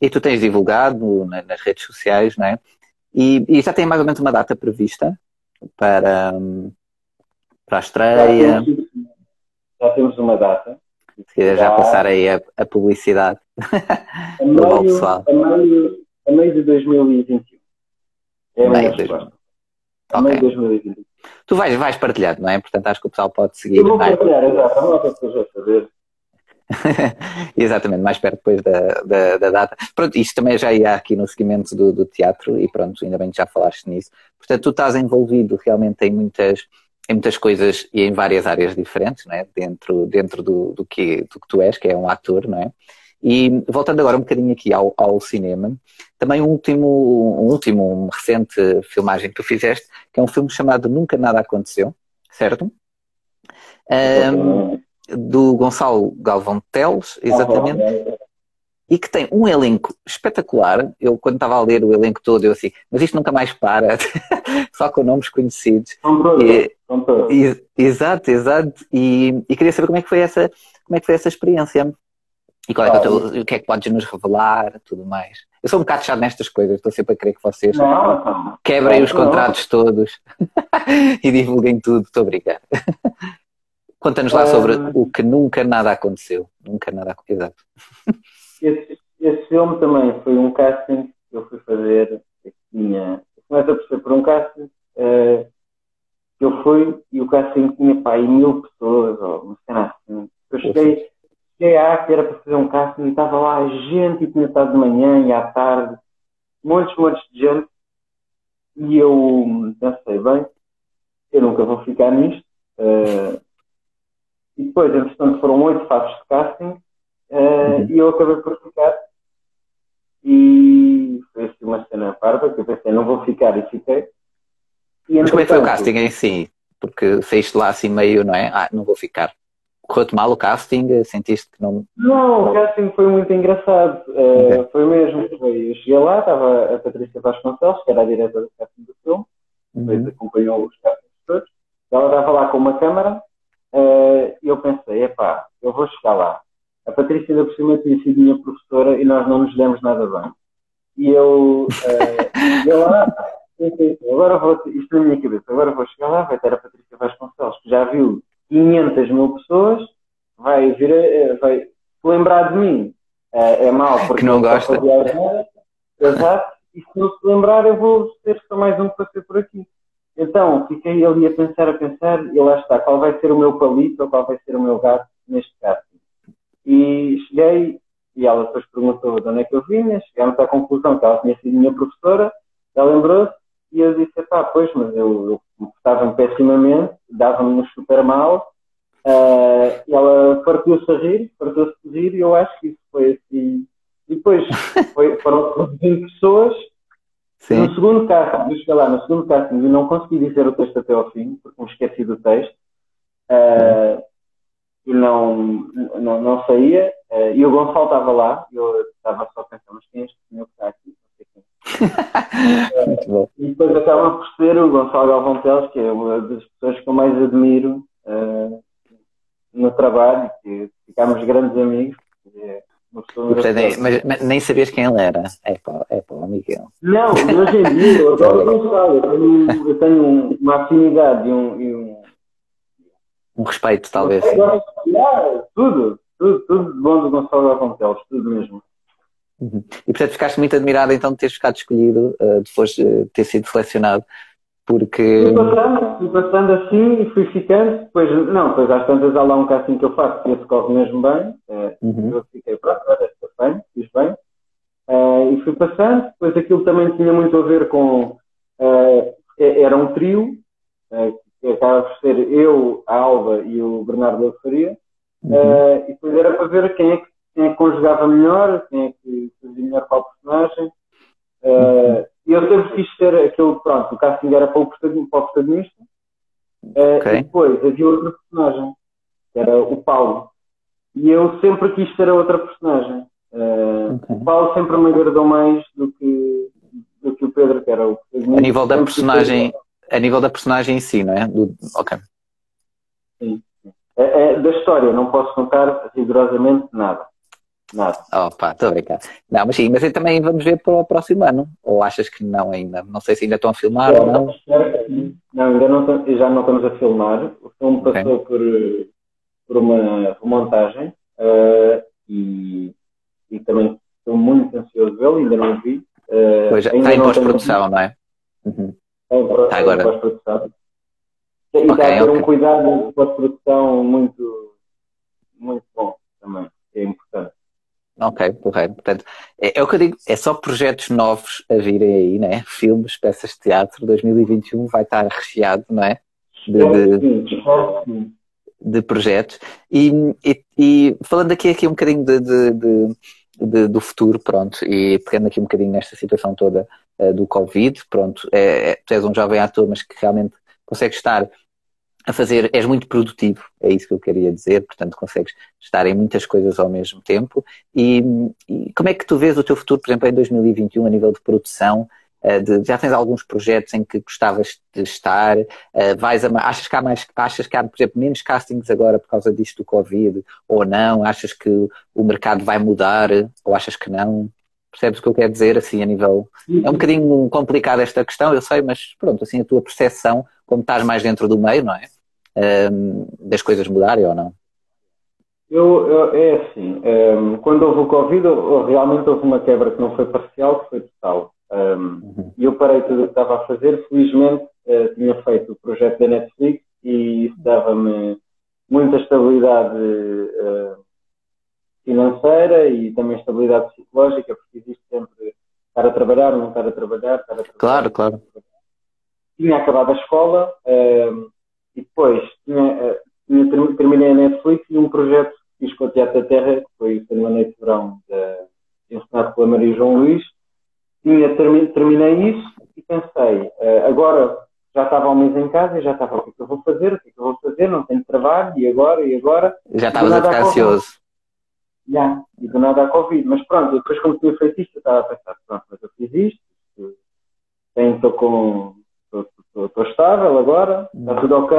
E tu tens divulgado nas redes sociais, não é? E, e, já tem mais ou menos uma data prevista? para, para a estreia? Já temos, já temos uma data. Se quiser já, passar aí a, a publicidade. A meio, pessoal. A, meio, a meio de 2021. É a minha resposta. A meio de 2021. Tu vais, vais partilhar, não é? Portanto, acho que o pessoal pode seguir. Eu vou partilhar, exato. A nota que eu saber. (laughs) Exatamente, mais perto depois da, da, da, data. Pronto, isto também já ia aqui no seguimento do, do, teatro e pronto, ainda bem que já falaste nisso. Portanto, tu estás envolvido realmente em muitas, em muitas coisas e em várias áreas diferentes, não é? Dentro, dentro do, do, que, do que tu és, que é um ator, não é? E voltando agora um bocadinho aqui ao, ao cinema, também um último, um último, um recente filmagem que tu fizeste, que é um filme chamado Nunca Nada Aconteceu, certo? Um, do Gonçalo Galvão Teles, exatamente. E que tem um elenco espetacular. Eu, quando estava a ler o elenco todo, eu assim, mas isto nunca mais para, (laughs) só com nomes conhecidos. E, e, exato, exato. E, e, queria saber como é que foi essa, como é que foi essa experiência. E qual é que é o, o que é que podes nos revelar, tudo mais. Eu sou um bocado chato nestas coisas, estou sempre a querer que vocês não, quebrem os contratos todos (laughs) e divulguem tudo, estou a brincar. Conta-nos lá sobre uh, o que nunca nada aconteceu. Nunca nada aconteceu. Exato. Esse, esse, filme também foi um casting que eu fui fazer. Que tinha, começa a perceber por um casting uh, que eu fui e o casting tinha pá, mil pessoas, ou uma cena assim. Eu cheguei, cheguei à que era para fazer um casting e estava lá gente e tinha estado de manhã e à tarde, montes, montes de gente. E eu pensei, bem, eu nunca vou ficar nisto. Uh, e depois, entretanto, foram oito fases de casting uhum. e eu acabei por ficar. E foi assim uma cena parva que eu pensei, não vou ficar e fiquei. E, Mas como é que foi o casting em si? Porque saíste lá assim meio, não é? Ah, não vou ficar. Correu-te mal o casting? Sentiste que não. Não, o casting foi muito engraçado. Uh, okay. Foi mesmo. Foi, eu cheguei lá, estava a Patrícia Vasconcelos, que era a diretora do casting do filme, uhum. depois acompanhou os castings todos. Ela estava lá com uma câmara uh, eu pensei, epá, eu vou chegar lá. A Patrícia da por cima tinha sido minha professora e nós não nos demos nada bem. E eu, uh, eu lá, agora vou, isto na minha cabeça, agora vou chegar lá, vai ter a Patrícia Vasconcelos, que já viu 500 mil pessoas, vai vir, a, vai lembrar de mim. Uh, é mau, porque que não gosta. Exato. E se não se lembrar, eu vou ter só mais um que passei por aqui. Então, fiquei ali a pensar, a pensar, e lá está, qual vai ser o meu palito ou qual vai ser o meu gato neste caso. E cheguei, e ela depois perguntou de onde é que eu vinha, chegámos à conclusão que ela tinha sido minha professora, ela lembrou-se, e eu disse, pá, pois, mas eu, eu estava pessimamente, dava-me super mal, uh, e ela partiu-se a rir, partiu-se a rir, e eu acho que isso foi assim. E depois (laughs) foi, foram 20 pessoas, Sim. No segundo casting, eu cheguei lá no segundo casting e não consegui dizer o texto até ao fim, porque me esqueci do texto. Uh, e não, não, não saía. Uh, e o Gonçalo estava lá, eu estava só pensando, mas quem é este senhor que está aqui? (laughs) Muito bom. E depois acaba por ser o Gonçalo Galvão Teles, que é uma das pessoas que eu mais admiro uh, no trabalho, que ficámos grandes amigos. É mas, mas, nem sabias quem ele era. É para, é o Miguel. Não, hoje em dia, eu adoro o Gonçalo. Eu tenho, eu tenho uma afinidade e um, e um. Um respeito, talvez. tudo, tudo, tudo de bom do Gonçalo Afontelos, tudo mesmo. Uhum. E portanto ficaste muito admirado então de teres ficado escolhido, uh, depois de ter sido selecionado porque. Fui passando, fui passando assim e fui ficando. Depois, não, depois às tantas há lá um casting que eu faço que esse corre mesmo bem. É, uhum. Eu fiquei, pronto, olha, bem, fiz bem. Uh, e fui passando. Depois aquilo também tinha muito a ver com. Uh, era um trio, uh, acaba por ser eu, a Alba e o Bernardo Faria. Uhum. e depois era para ver quem é que, quem é que conjugava melhor, quem é que fazia melhor para o personagem. Uhum. E eu sempre quis ser aquele, pronto, o casting era para o protagonista. Uh, okay. E depois havia outra personagem, que era o Paulo. E eu sempre quis ser a outra personagem. Uh, okay. O Paulo sempre me agradou mais do que, do que o Pedro, que era o protagonista. A nível da personagem, a nível da personagem em si, não é? Do, ok. Sim. É, é, da história, não posso contar rigorosamente nada. Nada. Opa, estou a brincar. Não, mas sim, mas também vamos ver para o próximo ano. Ou achas que não ainda? Não sei se ainda estão a filmar ou não. Não, ainda não, já não estamos a filmar. O filme passou okay. por, por uma remontagem uh, e, e também estou muito ansioso vê-lo, ainda não vi. Uh, pois, está em pós-produção, não é? Uhum. Está em agora. pós-produção. E okay, está a ter okay. um cuidado de pós-produção muito, muito bom também, é importante. Ok, correto. Portanto, é, é, o que eu digo, é só projetos novos a virem aí, né? Filmes, peças de teatro, 2021 vai estar recheado, não é? De, de, de projetos. E, e, e, falando aqui, aqui um bocadinho de, de, do futuro, pronto, e pegando aqui um bocadinho nesta situação toda uh, do Covid, pronto, é, é, tu és um jovem ator, mas que realmente consegue estar a fazer, és muito produtivo, é isso que eu queria dizer, portanto consegues estar em muitas coisas ao mesmo tempo. E, e como é que tu vês o teu futuro, por exemplo, em 2021, a nível de produção? Eh, de, já tens alguns projetos em que gostavas de estar? Uh, vais a, achas, que há mais, achas que há, por exemplo, menos castings agora por causa disto do Covid? Ou não? Achas que o mercado vai mudar? Ou achas que não? Percebes o que eu quero dizer, assim, a nível... É um bocadinho complicada esta questão, eu sei, mas pronto, assim, a tua percepção como estás mais dentro do meio, não é? Um, das coisas mudarem ou não? Eu, eu é assim, um, quando houve o Covid, realmente houve uma quebra que não foi parcial, que foi total. Um, uhum. E eu parei tudo o que estava a fazer. Felizmente, uh, tinha feito o projeto da Netflix e isso dava-me muita estabilidade uh, financeira e também estabilidade psicológica, porque existe sempre estar a trabalhar, não estar a trabalhar, estar a trabalhar. Claro, claro tinha acabado a escola uh, e depois tinha, uh, tinha, terminei a Netflix e um projeto que fiz com o Teatro da Terra, que foi o Noite de Verão, de, ensinado pela Maria João Luís. Tinha, terminei isso e pensei, uh, agora já estava um mês em casa e já estava o que é que eu vou fazer, o que é que eu vou fazer, não tenho trabalho, e agora, e agora. Já estavas a ficar ansioso. Já, e do nada a Covid. Mas pronto, depois quando tinha feito isto, eu estava a pensar, pronto, mas eu fiz isto, estou com estou estável agora, está tudo ok.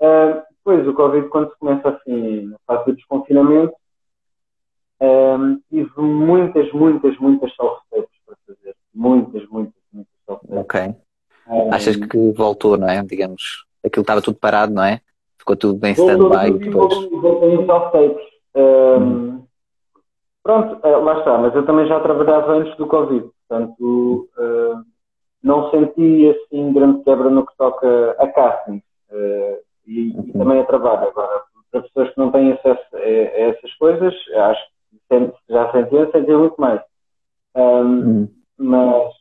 Uh, depois, o Covid, quando se começa assim, na fase do desconfinamento, um, tive muitas, muitas, muitas self-tapes para fazer. Muitas, muitas, muitas self-tapes. Ok. Um, Achas que voltou, não é? Digamos, aquilo estava tudo parado, não é? Ficou tudo bem stand-by depois. Voltou em self-tapes. Um, hum. Pronto, uh, lá está, mas eu também já trabalhava antes do Covid, portanto, uh, não senti assim grande quebra no que toca a casting uh, e, e, também a trabalho. Agora, para pessoas que não têm acesso a, a essas coisas, acho que já sentiam, sentiam muito mais. Um, uhum. Mas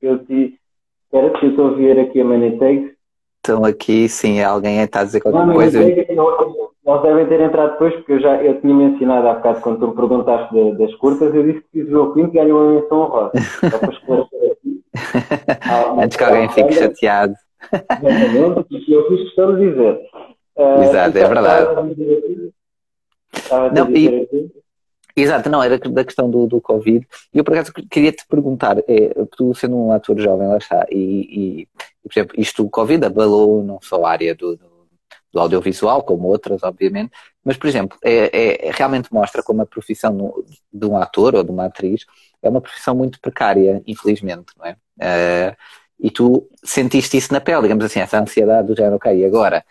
eu te. Espera que eu estou a ver aqui a Takes. Estão aqui, sim, alguém está a dizer qualquer não, coisa. Nós devem ter entrado depois, porque eu já eu tinha mencionado há bocado quando tu me perguntaste de, das curtas, eu disse que fiz o Quinto e ganhou uma menção honrosa. Só para esclarecer aqui. Ah, (laughs) Antes que alguém fique chateado. Exatamente, porque eu fiz questão de dizer. Uh, Exato, é verdade. Não, e, exato, não, era da questão do, do Covid. E eu, por acaso, queria te perguntar: é, tu sendo um ator jovem, lá está, e, e por exemplo, isto, o Covid abalou não só a área do, do do audiovisual, como outras, obviamente, mas, por exemplo, é, é, realmente mostra como a profissão de um ator ou de uma atriz é uma profissão muito precária, infelizmente, não é? Uh, e tu sentiste isso na pele, digamos assim, essa ansiedade do género, ok, e agora?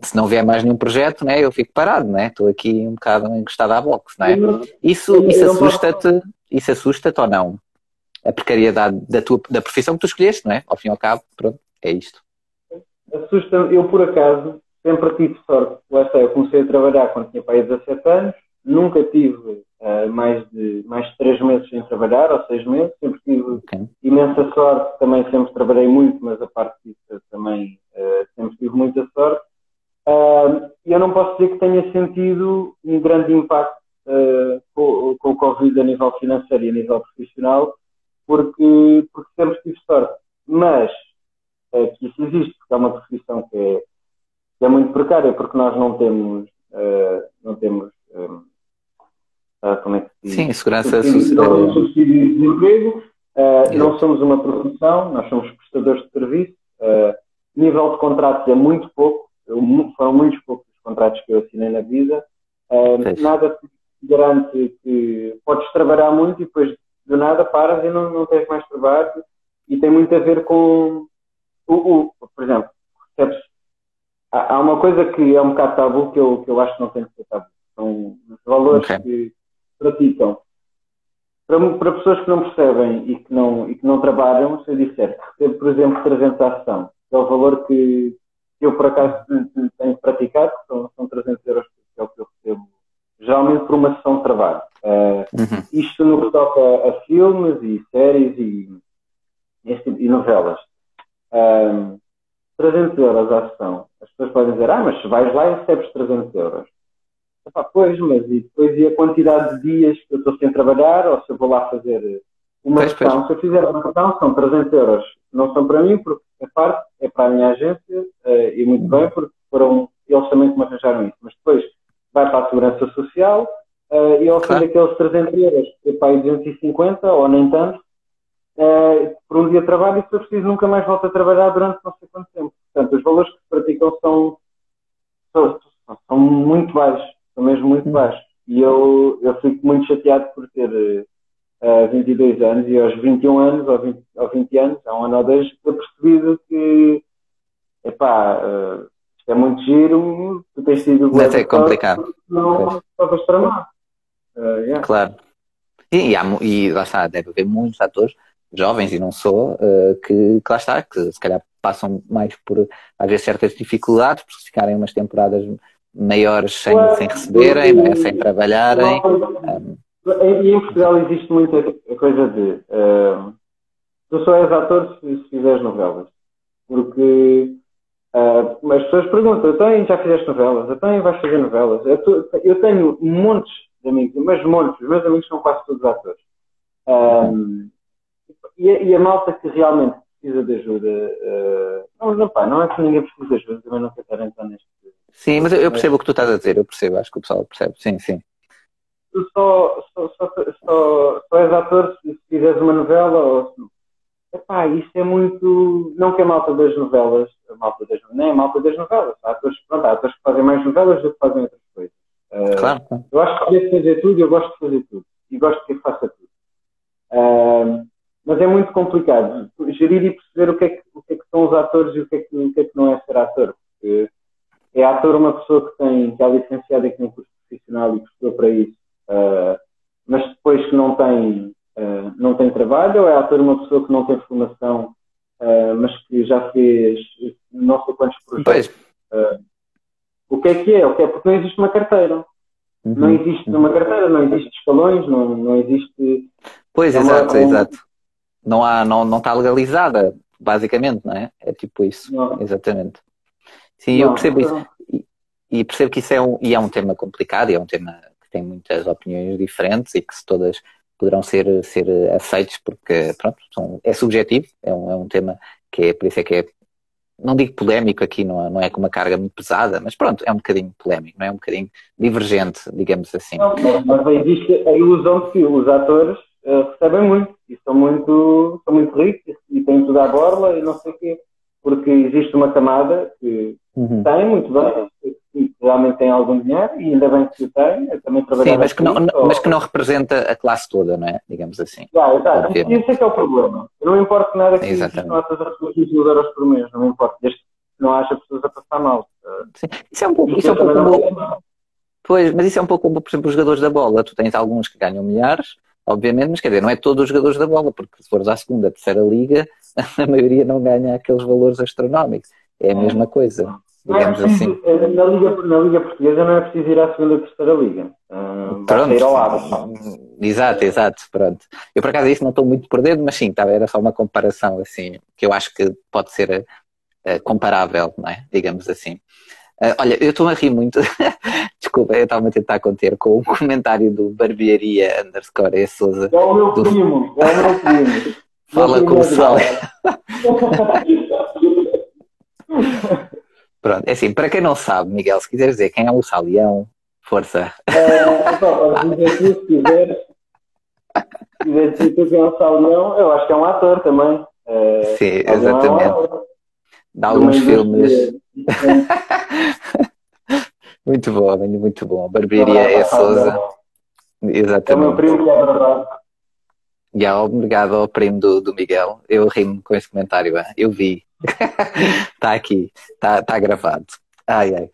Se não vier mais nenhum projeto, né, eu fico parado, né? Estou aqui um bocado encostado à box, não é? Isso, isso assusta-te, isso assusta-te ou não? A precariedade da tua da profissão que tu escolheste, não é? Ao fim e ao cabo, pronto, é isto. Assusta-me, eu por acaso sempre tive sorte. Lá está, eu comecei a trabalhar quando tinha pai 17 anos, nunca tive uh, mais, de, mais de 3 meses sem trabalhar, ou 6 meses, sempre tive okay. imensa sorte, também sempre trabalhei muito, mas a parte disso também uh, sempre tive muita sorte. Uh, eu não posso dizer que tenha sentido um grande impacto com, com, o Covid a nível financeiro e a nível profissional, porque, porque sempre tive sorte. Mas que isso existe, porque é uma profissão que é é muito precária porque nós não temos, uh, não temos um, uh, como é que se diz? Sim, segurança social. Não temos de desemprego, uh, não somos uma profissão, nós somos prestadores de serviço. Uh, nível de contratos é muito pouco, eu, foram muitos poucos os contratos que eu assinei na vida. nada, garante que podes trabalhar muito e depois do nada paras e não, não tens mais trabalho. E tem muito a ver com o, o por exemplo, há, há, uma coisa que é um bocado tabu que eu, que eu acho que não tem que ser tabu. São os valores okay. que praticam. Para, para, pessoas que não percebem e que não, e que não trabalham, se eu disser que recebo, por exemplo, 300 ação, que é o valor que eu, por acaso, tenho praticado, que são, são 300 euros, que é o que eu recebo, geralmente por uma sessão de trabalho. Uh, uhum. Isto no que toca a filmes e séries e, e, e novelas. Um, 300 euros à sessão. As pessoas podem dizer, ah, mas se vais lá e recebes 300 euros. Epá, pois, mas e depois e a quantidade de dias que eu estou sem trabalhar, ou se eu vou lá fazer uma pois, sessão, pois. se eu fizer uma sessão, são 300 euros. Não são para mim, porque a parte é para a minha agência, uh, e muito bem, porque foram eles também que me arranjaram isso. Mas depois vai para a Segurança Social, uh, e ao claro. fim daqueles 300 euros, é para aí 250, ou nem tanto, uh, por um dia de trabalho, e se eu preciso nunca mais volto a trabalhar durante não sei quanto tempo. Portanto, os valores que se praticam são, são, são muito baixos, são mesmo muito hum. baixos. E eu, eu fico muito chateado por ter uh, 22 anos e aos 21 anos, ou 20, ou 20 anos, há um ano ou dois, ter percebido que, epá, uh, isto é muito giro, tu tens sido... Mas é complicado. Não estavas tramado. Uh, yeah. Claro. E, e, há, e lá está, deve haver muitos atores jovens, e não sou, uh, que, que lá está, que se calhar passam mais por haver certas dificuldades, por ficarem umas temporadas maiores sem, sem receberem, né, sem trabalharem. Um... E em Portugal existe muita coisa de uh, tu só és ator se, se fizeres novelas. Porque uh, as pessoas perguntam, então já fizeste novelas? Então vais fazer novelas? Eu, eu, tenho montes de amigos, mas montes, os meus amigos são quase todos atores. Um, e, a, e, a, malta que realmente precisa de ajuda. Uh, não, não, pá, não é que ninguém precisa de ajuda, também não quero estar entrar neste. Sim, mas eu percebo o que tu estás a dizer, eu percebo, acho que o pessoal percebe, sim, sim. Tu só, só, só, só, só és ator se fizeres uma novela ou se. Epá, isso é muito. Não que a malta das novelas, a malta das, nem a malta das novelas. Há atores, pronto, há atores que fazem mais novelas do que fazem outras coisas. Uh, claro. Eu acho que devo fazer tudo e eu gosto de fazer tudo. E gosto que faça tudo. Uh, mas é muito complicado gerir e perceber o que é que, o que, é que são os atores e o que, é que, o que, é que não é ser ator. Porque é ator uma pessoa que tem que é licenciada aqui no curso profissional e que estudou para isso, uh, mas depois que não tem, uh, não tem trabalho, ou é ator uma pessoa que não tem formação, uh, mas que já fez não sei quantos projetos. o que é que é? O que é? Porque não existe uma carteira. Uhum. Não existe uma carteira, não existe escalões, não, não existe. Pois, é exato, uma, exato não há, não, não está legalizada, basicamente, não é? É tipo isso, não. exatamente. Sim, não, eu percebo isso. E, e, percebo que isso é um, e é um tema complicado, e é um tema que tem muitas opiniões diferentes e que se todas poderão ser, ser aceites porque, pronto, são, é subjetivo, é um, é um tema que é, por isso é que é, não digo polémico aqui, não é, não é com uma carga muito pesada, mas pronto, é um bocadinho polémico, não é? Um bocadinho divergente, digamos assim. Não, mas existe a ilusão de que os atores uh, recebem muito e são muito, são muito ricos e têm tudo à borla e não sei o quê. Porque existe uma camada que uhum. tem muito bem, que realmente tem algum dinheiro e ainda bem que tem, eu também trabalho Sim, mas que, não, ou... mas que não representa a classe toda, não é? Digamos assim. Ah, exato. Isso é que é o problema. Eu não importa nada que não a fazer 15 mil euros por mês, não me importa, desde que não haja pessoas a passar mal. Sim. Isso é um pouco, isso é um pouco Pois, mas isso é um pouco como, por exemplo, os jogadores da bola. Tu tens alguns que ganham milhares, obviamente, mas quer dizer, não é todos os jogadores da bola, porque se fores à segunda, terceira liga, (laughs) a maioria não ganha aqueles valores astronómicos. É a mesma coisa, digamos é preciso, assim. Eh, na liga, na liga Portuguesa não é preciso ir à segunda ou terceira liga. Uh, pronto. Ir ao lado. Exato, exato, pronto. Eu por acaso isso não estou muito por dentro, mas sim, tá, era só uma comparação assim, que eu acho que pode ser uh, comparável, não é? Digamos assim. Uh, olha, eu estou a rir muito. Desculpa, eu estava a tentar conter com o comentário do Barbearia underscore e Souza. É o meu do... primo, é o meu primo. Fala com o Sal. Pronto, é assim, para quem não sabe, Miguel, se quiser dizer quem é o Salião, força. É, então, se quiser, se quiser dizer quem é o Salião, eu acho que é um ator também. É, Sim, exatamente. É um Dá alguns filmes. (laughs) muito bom, muito bom. Barbearia é Souza. Exatamente. É o meu primo que é verdade. Yeah, obrigado ao primo do, do Miguel. Eu rimo com esse comentário. Eu vi. Está (laughs) aqui. Está tá gravado. Ai, ai.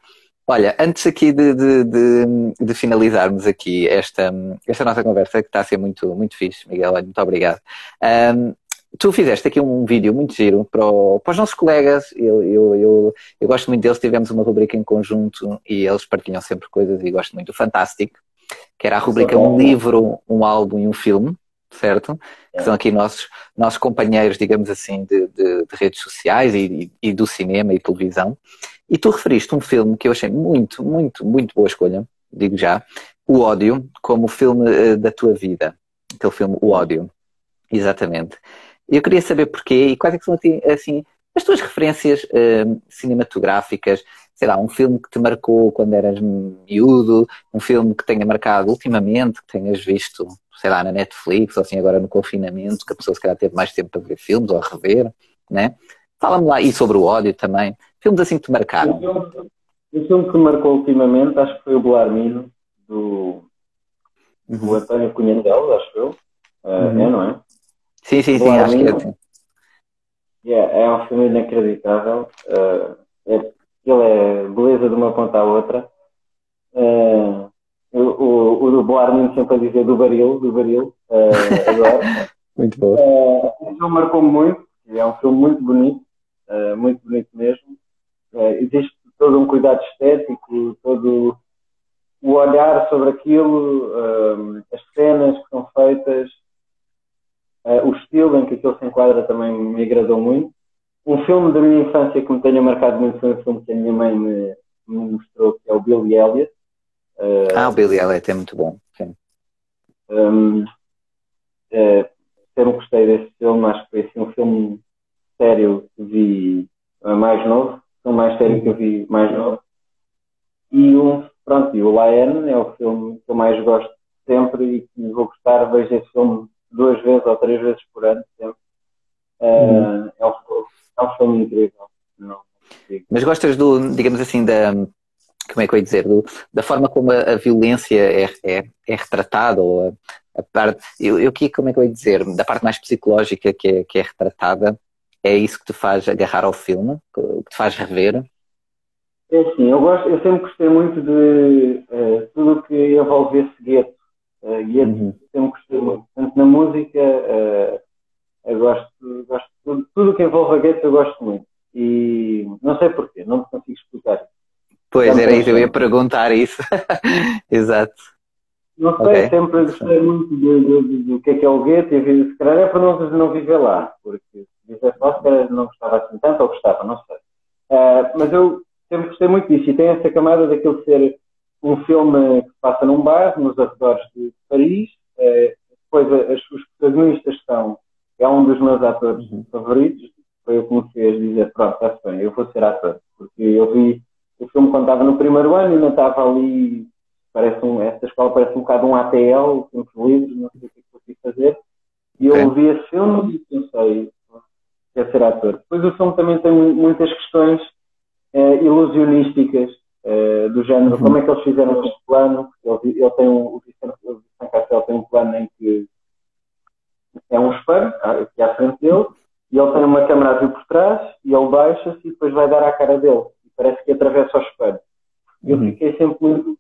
Olha, antes aqui de, de, de, de, finalizarmos aqui esta, esta nossa conversa, que está a ser muito, muito fixe, Miguel, muito obrigado. Um, tu fizeste aqui um vídeo muito giro para, o, para os nossos colegas, eu, eu, eu, eu, gosto muito deles, tivemos uma rubrica em conjunto e eles partilham sempre coisas e gosto muito do Fantástico, que era a rubrica um livro, um álbum e um filme, certo? Que são aqui nossos, nossos companheiros, digamos assim, de, de, de redes sociais e, e, do cinema e televisão. E tu referiste um filme que eu achei muito, muito, muito boa escolha, digo já, O Ódio, como o filme uh, da tua vida. Aquele filme, O Ódio. Exatamente. Eu queria saber porquê e quais é são assim, as tuas referências uh, cinematográficas, sei lá, um filme que te marcou quando eras miúdo, um filme que tenha marcado ultimamente, que tenhas visto, sei lá, na Netflix, ou assim agora no confinamento, que a pessoa se calhar teve mais tempo para ver filmes ou a rever, né? Fala-me lá, e sobre o ódio também. Filmes assim que te marcaram? O filme que me marcou ultimamente, acho que foi o Belarmino, do, uhum. do António Cunhandel, acho eu. Uh, uhum. É, não é? Sim, sim, sim, acho que é assim. Yeah, é um filme inacreditável. Uh, é, ele é beleza de uma ponta à outra. Uh, o, o, o do Belarmino sempre a dizer do baril, do baril, uh, agora. (laughs) muito bom. Uh, o filme marcou-me muito, é um filme muito bonito, uh, muito bonito mesmo. Existe todo um cuidado estético, todo o olhar sobre aquilo, as cenas que são feitas, o estilo em que aquilo se enquadra também me agradou muito. Um filme da minha infância que me tenha marcado muito foi um filme que a minha mãe me, me mostrou, que é o Billy Elliot. ah, o Billy Elliot é muito bom, sim. Um, sempre gostei desse filme, acho que foi assim, um filme sério que vi mais novo, o mais sério que eu vi mais novo. E um, pronto, e o Lion é o filme que eu mais gosto sempre e que vou gostar, vejo esse filme duas vezes ou três vezes por ano, sempre. Uh, é, um, é um filme incrível. Não, Mas gostas do, digamos assim, da como é que eu ia dizer, do, da forma como a, a violência é, é, é, retratada, ou a, a parte, eu, eu aqui, como é que eu ia dizer, da parte mais psicológica que é, que é retratada, é isso que te faz agarrar ao filme, que te faz rever? É assim, eu, gosto, eu sempre gostei muito de uh, tudo que envolvesse gueto. Uh, gueto uhum. sempre gostei muito. Tanto na música, uh, eu gosto, gosto tudo, tudo que envolve gueto eu gosto muito. E não sei porquê, não te consigo explicar. Pois, era isso, eu ia perguntar isso. (laughs) Exato. Não sei, okay. sempre gostei muito do que é que é o gueto e se calhar é para não, não viver lá, porque dizer Oscar não gostava assim tanto ou gostava, não sei. Uh, mas eu sempre gostei muito disso e tem essa camada daquele ser um filme que passa num bar, nos arredores de Paris. Uh, depois as, os protagonistas são, é um dos meus atores uhum. favoritos. Foi eu que me fez dizer, pronto, está bem, eu vou ser ator. Porque eu vi o filme quando estava no primeiro ano e ainda estava ali, parece um, esta escola parece um bocado um ATL, tempos livres, não sei o que é eu fui fazer. E eu okay. vi esse filme e pensei, quer ser ator. Depois o filme também tem muitas questões uh, ilusionísticas uh, do género, uhum. como é que eles fizeram este plano, ele, ele tem um, o Vicente Castel tem um plano em que é um espelho aqui à frente dele, e ele tem uma câmera a por trás, e ele baixa-se e depois vai dar à cara dele. E parece que atravessa o espelho. Eu uhum. fiquei sempre muito,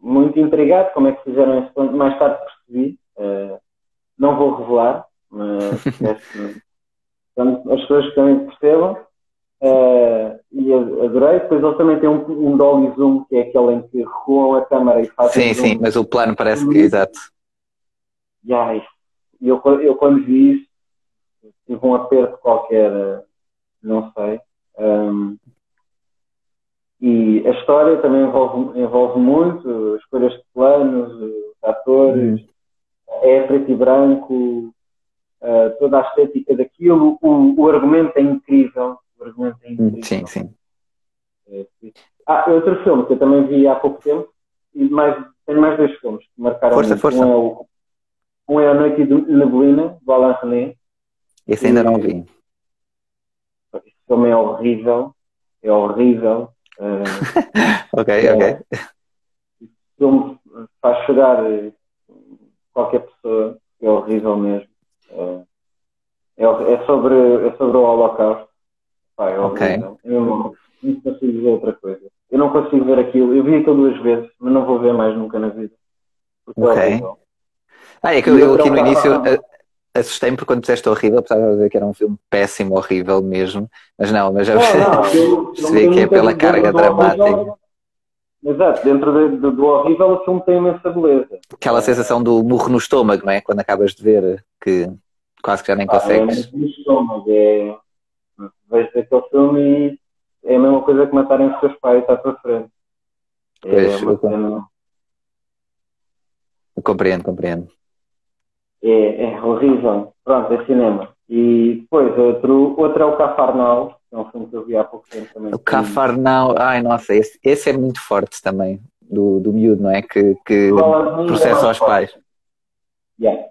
muito intrigado como é que fizeram esse plano. Mais tarde percebi, uh, não vou revelar, mas (laughs) Portanto, as pessoas que também percebam. Uh, e adorei. Depois ele também tem um, um dolly zoom, que é aquele em que recuam a câmera e fazem. Sim, zoom. sim, mas o plano parece que. Exato. E ai, eu, eu quando vi isso, tive um aperto qualquer, não sei. Um, e a história também envolve, envolve muito escolhas de planos, atores, hum. é preto e branco, uh, toda a estética daquilo, o, o, argumento é incrível. Argumento é incrível. Sim, sim. É, ah, outro filme que eu também vi há pouco tempo, e mais, tenho mais dois filmes que marcaram força, muito. Força. Um, é o, um é A Noite de Neblina, do Alain René. Esse ainda não vi. Esse filme é horrível. É horrível. (laughs) Uh, ok, é, ok. Filme, faz chorar qualquer pessoa, é horrível mesmo. É, é, é sobre, é sobre o Holocausto. Pá, é horrível. Okay. Eu não, não consigo ver outra coisa. Eu não consigo ver aquilo. Eu vi aquilo duas vezes, mas não vou ver mais nunca na vida. Ok. ah, é que eu, eu aqui no início assustei-me porque quando disseste horrível, apesar de dizer que era um filme péssimo, horrível mesmo, mas não, mas já vê (laughs) que é pela carga dramática. Exato, dentro de, de, do horrível o filme tem imensa beleza. Aquela sensação do murro no estômago, não é? Quando acabas de ver que quase que já nem ah, consegues. É no estômago, é. Vejo aquele filme e é a mesma coisa que matarem os seus pais à tua frente. É pois, uma cena... Compreendo, compreendo. É, é horrível. Pronto, é cinema. E depois, outro, outro é o Cafarnal, que é um filme que eu vi há pouco tempo também. O Cafarnal, ai nossa, esse, esse é muito forte também, do, do miúdo, não é? Que, que processa aos pais. Yeah.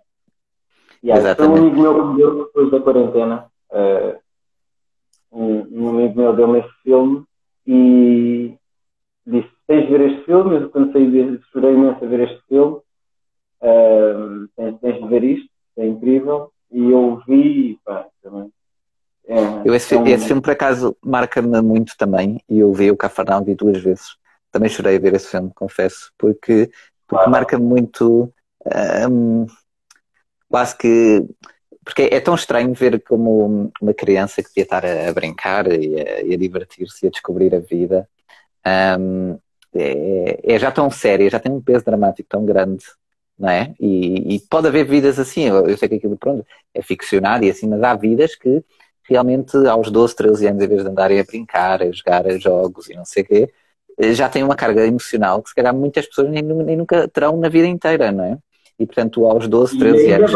Yeah. Exatamente. Um amigo meu que me deu depois da quarentena. Uh, um, um amigo meu deu-me esse filme e disse: Tens de ver este filme. Eu, quando saí, chorei imenso a ver este filme. Uh, tens, tens de ver isto, é incrível. E eu vi, pá, também. É, eu esse, é um... esse, filme, por acaso, marca-me muito também. E eu vi o Cafarnão, vi duas vezes. Também chorei a ver esse filme, confesso, porque, porque claro. marca-me muito. Um, quase que. Porque é tão estranho ver como uma criança que devia estar a, a brincar e a, a divertir-se e a descobrir a vida um, é, é, já tão séria, já tem um peso dramático tão grande não é? E, e, pode haver vidas assim, eu, eu sei que aquilo pronto, é ficcionado e assim, mas há vidas que realmente aos 12, 13 anos, em vez de andarem a brincar, a jogar a jogos e não sei o quê, já têm uma carga emocional que se calhar muitas pessoas nem, nem nunca terão na vida inteira, não é? E portanto, aos 12, 13 anos.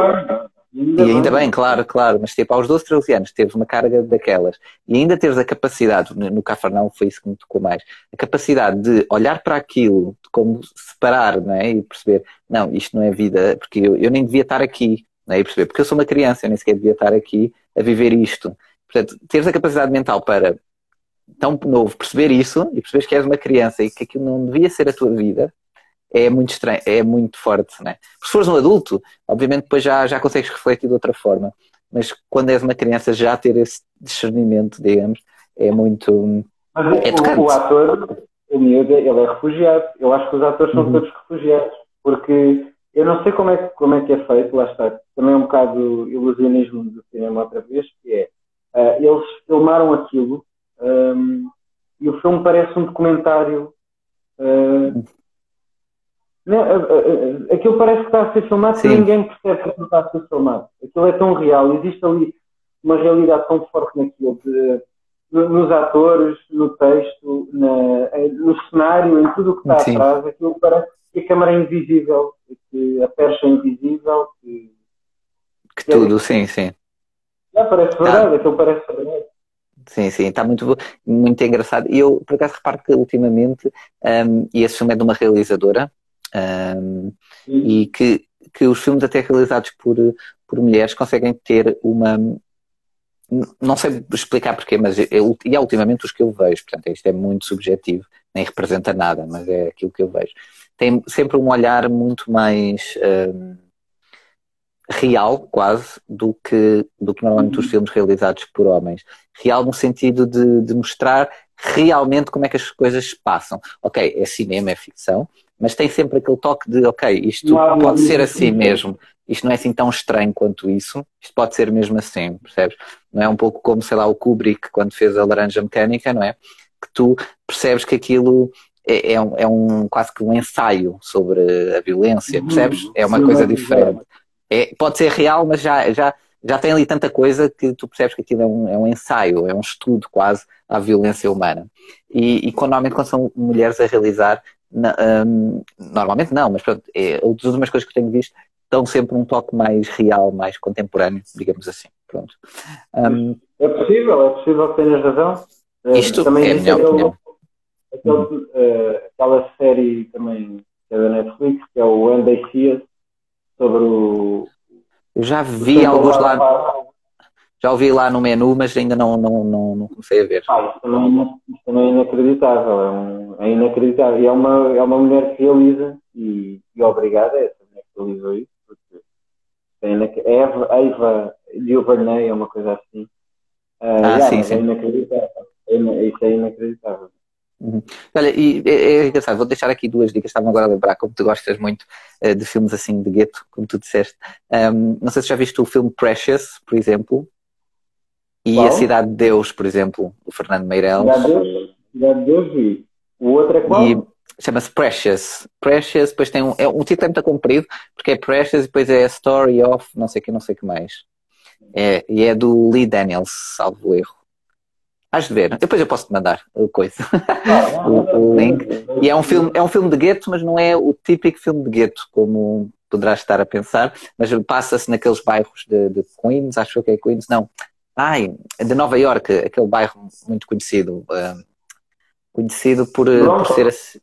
E ainda bem, claro, claro, mas tipo, aos 12, 13 anos teres uma carga daquelas e ainda teres a capacidade, no Cafarnão foi isso que me tocou mais, a capacidade de olhar para aquilo, de como separar, não é? E perceber, não, isto não é vida, porque eu, eu nem devia estar aqui, não é? E perceber, porque eu sou uma criança, eu nem sequer devia estar aqui a viver isto. Portanto, teres a capacidade mental para, tão novo, perceber isso e perceberes que és uma criança e que aquilo não devia ser a tua vida, é muito estranho, é muito forte, né? Se fores um adulto, obviamente depois já, já consegues refletir de outra forma, mas quando és uma criança já ter esse discernimento, digamos, é muito mas é o, o, ator, o miúdo, ele é refugiado. Eu acho que os atores são uhum. todos refugiados, porque eu não sei como é, como é que é feito, lá está, também é um bocado ilusionismo do cinema outra vez, que é, uh, eles filmaram aquilo um, e o filme parece um documentário uh, não, aquilo parece que está a ser filmado Sim. e ninguém percebe que está a ser filmado. Aquilo é tão real, existe ali uma realidade tão forte naquilo, de, nos atores, no texto, na, no cenário, em tudo o que está Sim. atrás, aquilo parece que a câmara é invisível, que a percha é invisível, que, que tudo, é, sim, sim. Já parece verdade, ah. aquilo parece verdade. Sim, sim, está muito, muito engraçado. E eu, por acaso, reparo que ultimamente, um, e esse filme é de uma realizadora, um, e que, que os filmes até realizados por, por mulheres conseguem ter uma não sei explicar porquê, mas eu, e é ultimamente os que eu vejo, portanto isto é muito subjetivo, nem representa nada, mas é aquilo que eu vejo. Tem sempre um olhar muito mais um, real, quase, do que, do que normalmente os uhum. filmes realizados por homens. Real no sentido de, de mostrar realmente como é que as coisas se passam. Ok, é cinema, é ficção, mas tem sempre aquele toque de, ok, isto pode ser assim mesmo, isto não é assim tão estranho quanto isso, isto pode ser mesmo assim, percebes? Não é um pouco como, sei lá, o Kubrick quando fez a Laranja Mecânica, não é? Que tu percebes que aquilo é, é, um, é um quase que um ensaio sobre a violência, uhum. percebes? É uma coisa diferente. É, pode ser real, mas já, já, já tem ali tanta coisa que tu percebes que aquilo é um, é um ensaio, é um estudo quase à violência humana. E, e quando, normalmente quando são mulheres a realizar, um, normalmente não, mas pronto, é, as últimas coisas que tenho visto dão sempre um toque mais real, mais contemporâneo, digamos assim. Pronto. Um, é possível, é possível que tenhas razão. Eh, isto também é a minha opinião. Aquele, uh, aquela série também que é da Netflix, que é o See Us, sobre o. Eu já vi alguns lá. Já ouvi lá no menu, mas ainda não, não, não, não comecei a ver. Ah, também, isso também é inacreditável. É, um, é inacreditável. E é uma, é uma mulher que realiza, e, e obrigada a essa mulher que realizou isso, porque é Eva, Eva Duvernay, é uma coisa assim. Uh, ah, yeah, sim, sim. É inacreditável. É, isso é inacreditável. Uhum. Olha, e é, é, engraçado, vou deixar aqui duas dicas, estavam agora a lembrar, como tu gostas muito uh, de filmes assim de gueto, como tu disseste. Um, não sei se já viste o filme Precious, por exemplo, e qual? A Cidade de Deus, por exemplo, o Fernando Meirelles. Cidade de Deus, Cidade de Deus vi. O outro é qual? Chama-se Precious. Precious, depois tem um, é, um título é muito comprido, porque é Precious e depois é a Story of não sei o que, não sei o que mais. É, e é do Lee Daniels, salvo erro. Has de ver. Depois eu posso te mandar o coisa. Ah, (laughs) o, o, link. E é um filme, é um filme de gueto, mas não é o típico filme de gueto, como poderás estar a pensar, mas passa-se naqueles bairros de, de, Queens, acho que é Queens, não. Ai, de Nova York, aquele bairro muito conhecido. Uh, conhecido por, por ser assim.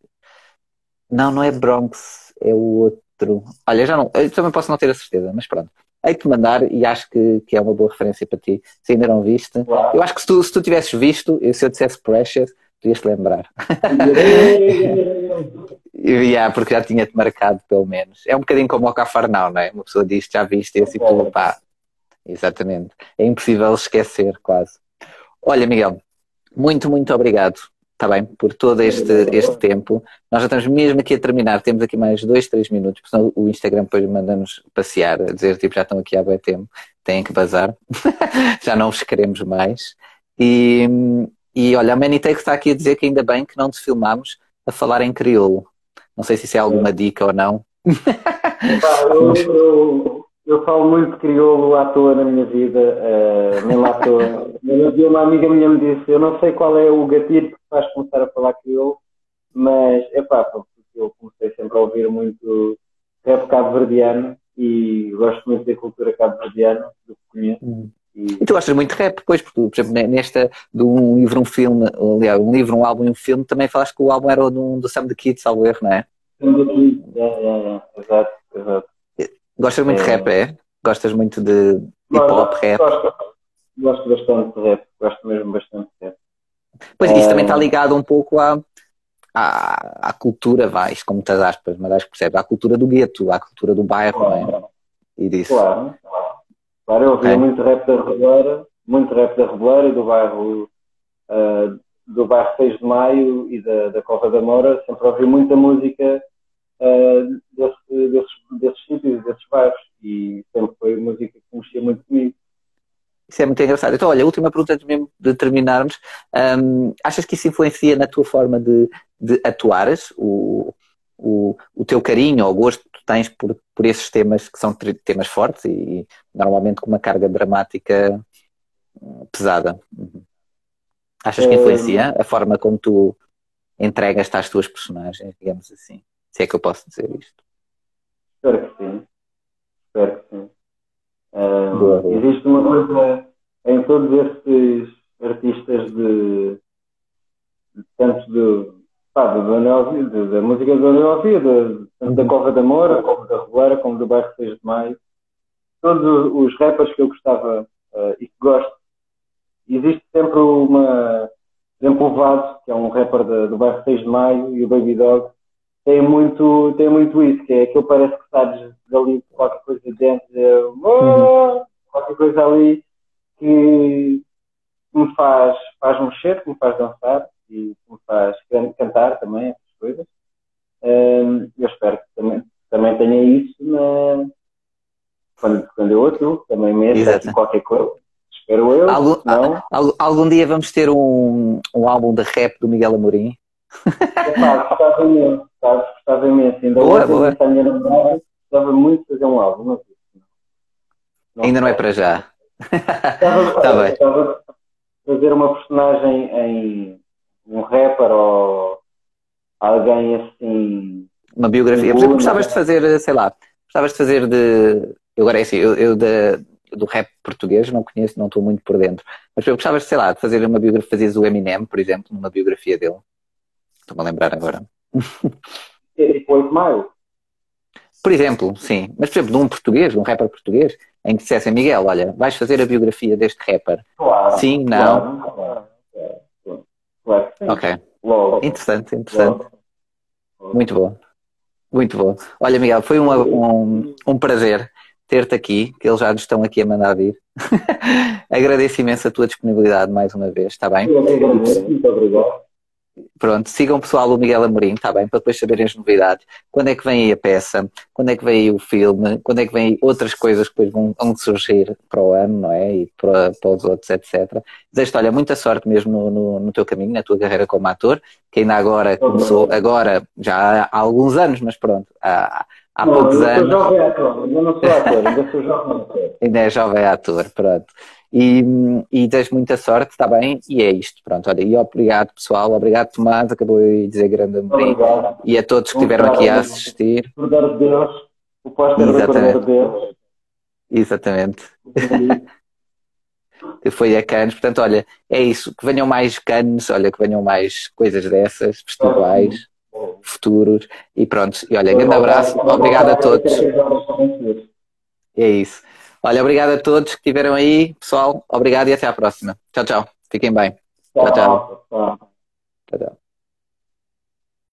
Não, não é Bronx, é o outro. Olha, já não. Eu também posso não ter a certeza, mas pronto hei-te mandar e acho que, que é uma boa referência para ti. Se ainda não viste, eu acho que se tu, se tu tivesses visto, se eu dissesse Precious, tu ias-te lembrar. (laughs) yeah, porque já tinha-te marcado, pelo menos. É um bocadinho como o Cafarnau, não é? Uma pessoa diz, já viste esse e tu, pá. Exatamente. É impossível esquecer, quase. Olha, Miguel, muito, muito obrigado está bem, por todo este, este tempo. Nós já estamos mesmo aqui a terminar, temos aqui mais dois, três minutos, porque senão o Instagram depois manda-nos passear, a dizer, tipo, já estão aqui há bem tempo, têm que bazar, (laughs) já não vos queremos mais. E, e olha, a Manitake está aqui a dizer que ainda bem que não te filmámos a falar em crioulo. Não sei se isso é alguma dica ou não. eu, eu, eu falo muito crioulo à toa na minha vida, uh, nem lá à toa. (laughs) Uma amiga minha me disse, eu não sei qual é o gatilho que faz começar a falar crioulo, mas é pá, porque eu comecei sempre a ouvir muito rap cabo-verdiano e gosto muito da cultura cabo-verdiana, do que conheço. Hum. E... e tu gostas muito de rap, depois, porque, por exemplo, nesta, de um livro, um filme, aliás, um livro, um álbum e um filme, também falaste que o álbum era do, do Sam the Kid, salvo erro, não é? Sam the Kid, é, é, é, exato, exato. Gostas muito é... de rap, é? Gostas muito de hip hop, rap? Gosto, gosto bastante de rap, gosto mesmo bastante de rap. Pois isso também está é. ligado um pouco à, à, à cultura, vais, com muitas aspas, mas acho que percebe, à cultura do gueto, à cultura do bairro, claro. não é? E disso. Claro, claro. eu ouvi é. muito rap da Reboleira, muito rap da Reboleira e do bairro uh, do bairro 6 de Maio e da, da Cova da Moura, sempre ouvi muita música uh, desse, desses, desses sítios, desses bairros, e sempre foi música que mexia muito comigo. Isso é muito engraçado. Então, olha, a última pergunta antes mesmo de terminarmos. Um, achas que isso influencia na tua forma de, de atuares? O, o, o teu carinho ou gosto que tu tens por, por esses temas que são temas fortes e, e normalmente com uma carga dramática hum, pesada? Uhum. Achas que influencia a forma como tu entregas-te às tuas personagens, digamos assim? Se é que eu posso dizer isto. Espero que sim. Espero que sim. Boa. Existe uma coisa em todos estes artistas de, de tanto de, pá, de, de, da música do Anel tanto da Cova da Moura, como da Reboeira, como do bairro 6 de Maio, todos os rappers que eu gostava uh, e que gosto, existe sempre uma, por exemplo, o Vado, que é um rapper de, do bairro 6 de Maio, e o Baby Dog, tem muito, tem muito isso, que é que eu parece que sabes ali qualquer coisa dentro, de, oh, qualquer coisa ali que me faz, faz mexer, que me faz dançar e que me faz cantar também, essas coisas. Um, eu espero que também, também tenha isso na, quando, quando eu atuo, também meto qualquer coisa. Espero eu. Algum, não. algum dia vamos ter um, um álbum de rap do Miguel Amorim? Epá, gostava imenso, sabes? Gostava imenso. Ainda boa, ontem, boa. a minha namorada, gostava muito de fazer um álbum, não, não Ainda não é para já. Gostava, (laughs) tá bem. gostava de fazer uma personagem em um rapper ou alguém assim. Uma biografia. Por exemplo, gostavas de fazer, sei lá, gostavas de fazer de. Eu agora é assim, eu, eu de, do rap português não conheço, não estou muito por dentro. Mas eu gostavas, sei lá, de fazer uma biografia, fazias o Eminem, por exemplo, numa biografia dele. Estou-me a lembrar agora. É tipo 8 Mile. Por exemplo, sim. Mas, por exemplo, de um português, de um rapper português, em que dissessem, Miguel, olha, vais fazer a biografia deste rapper. Claro, sim, não? Claro, claro, claro. Ok. Logo. Interessante, interessante. Logo. Muito bom. Muito bom. Olha, Miguel, foi um, um, um prazer ter-te aqui, que eles já nos estão aqui a mandar vir. (laughs) Agradeço imenso a tua disponibilidade mais uma vez, está bem? Muito obrigado. Pronto, sigam o pessoal o Miguel Amorim, está bem? Para depois saberem as novidades. Quando é que vem aí a peça? Quando é que vem aí o filme? Quando é que vem aí outras coisas que depois vão, vão surgir para o ano, não é? E para, para os outros, etc. Desejo-te, olha, muita sorte mesmo no, no, no, teu caminho, na tua carreira como ator, que ainda agora começou, agora já há alguns anos, mas pronto, há, há não, poucos ainda anos. Sou jovem ator, ainda não sou ator, ainda sou jovem ator. (laughs) ainda é jovem ator, pronto. E, e desejo muita sorte, está bem? E é isto, pronto. Olha, e obrigado pessoal, obrigado Tomás, acabou de dizer grande amorim. E a todos que estiveram aqui a assistir. Cordar de Deus, o póster da de Deus. Exatamente. (laughs) foi a Cannes. Portanto, olha, é isso. Que venham mais Cannes, olha, que venham mais coisas dessas, festivais, futuros. E pronto. E olha, grande abraço. Obrigado a todos. É isso. Olha, obrigado a todos que estiveram aí, pessoal. Obrigado e até à próxima. Tchau, tchau. Fiquem bem. Tchau, tchau. tchau, tchau.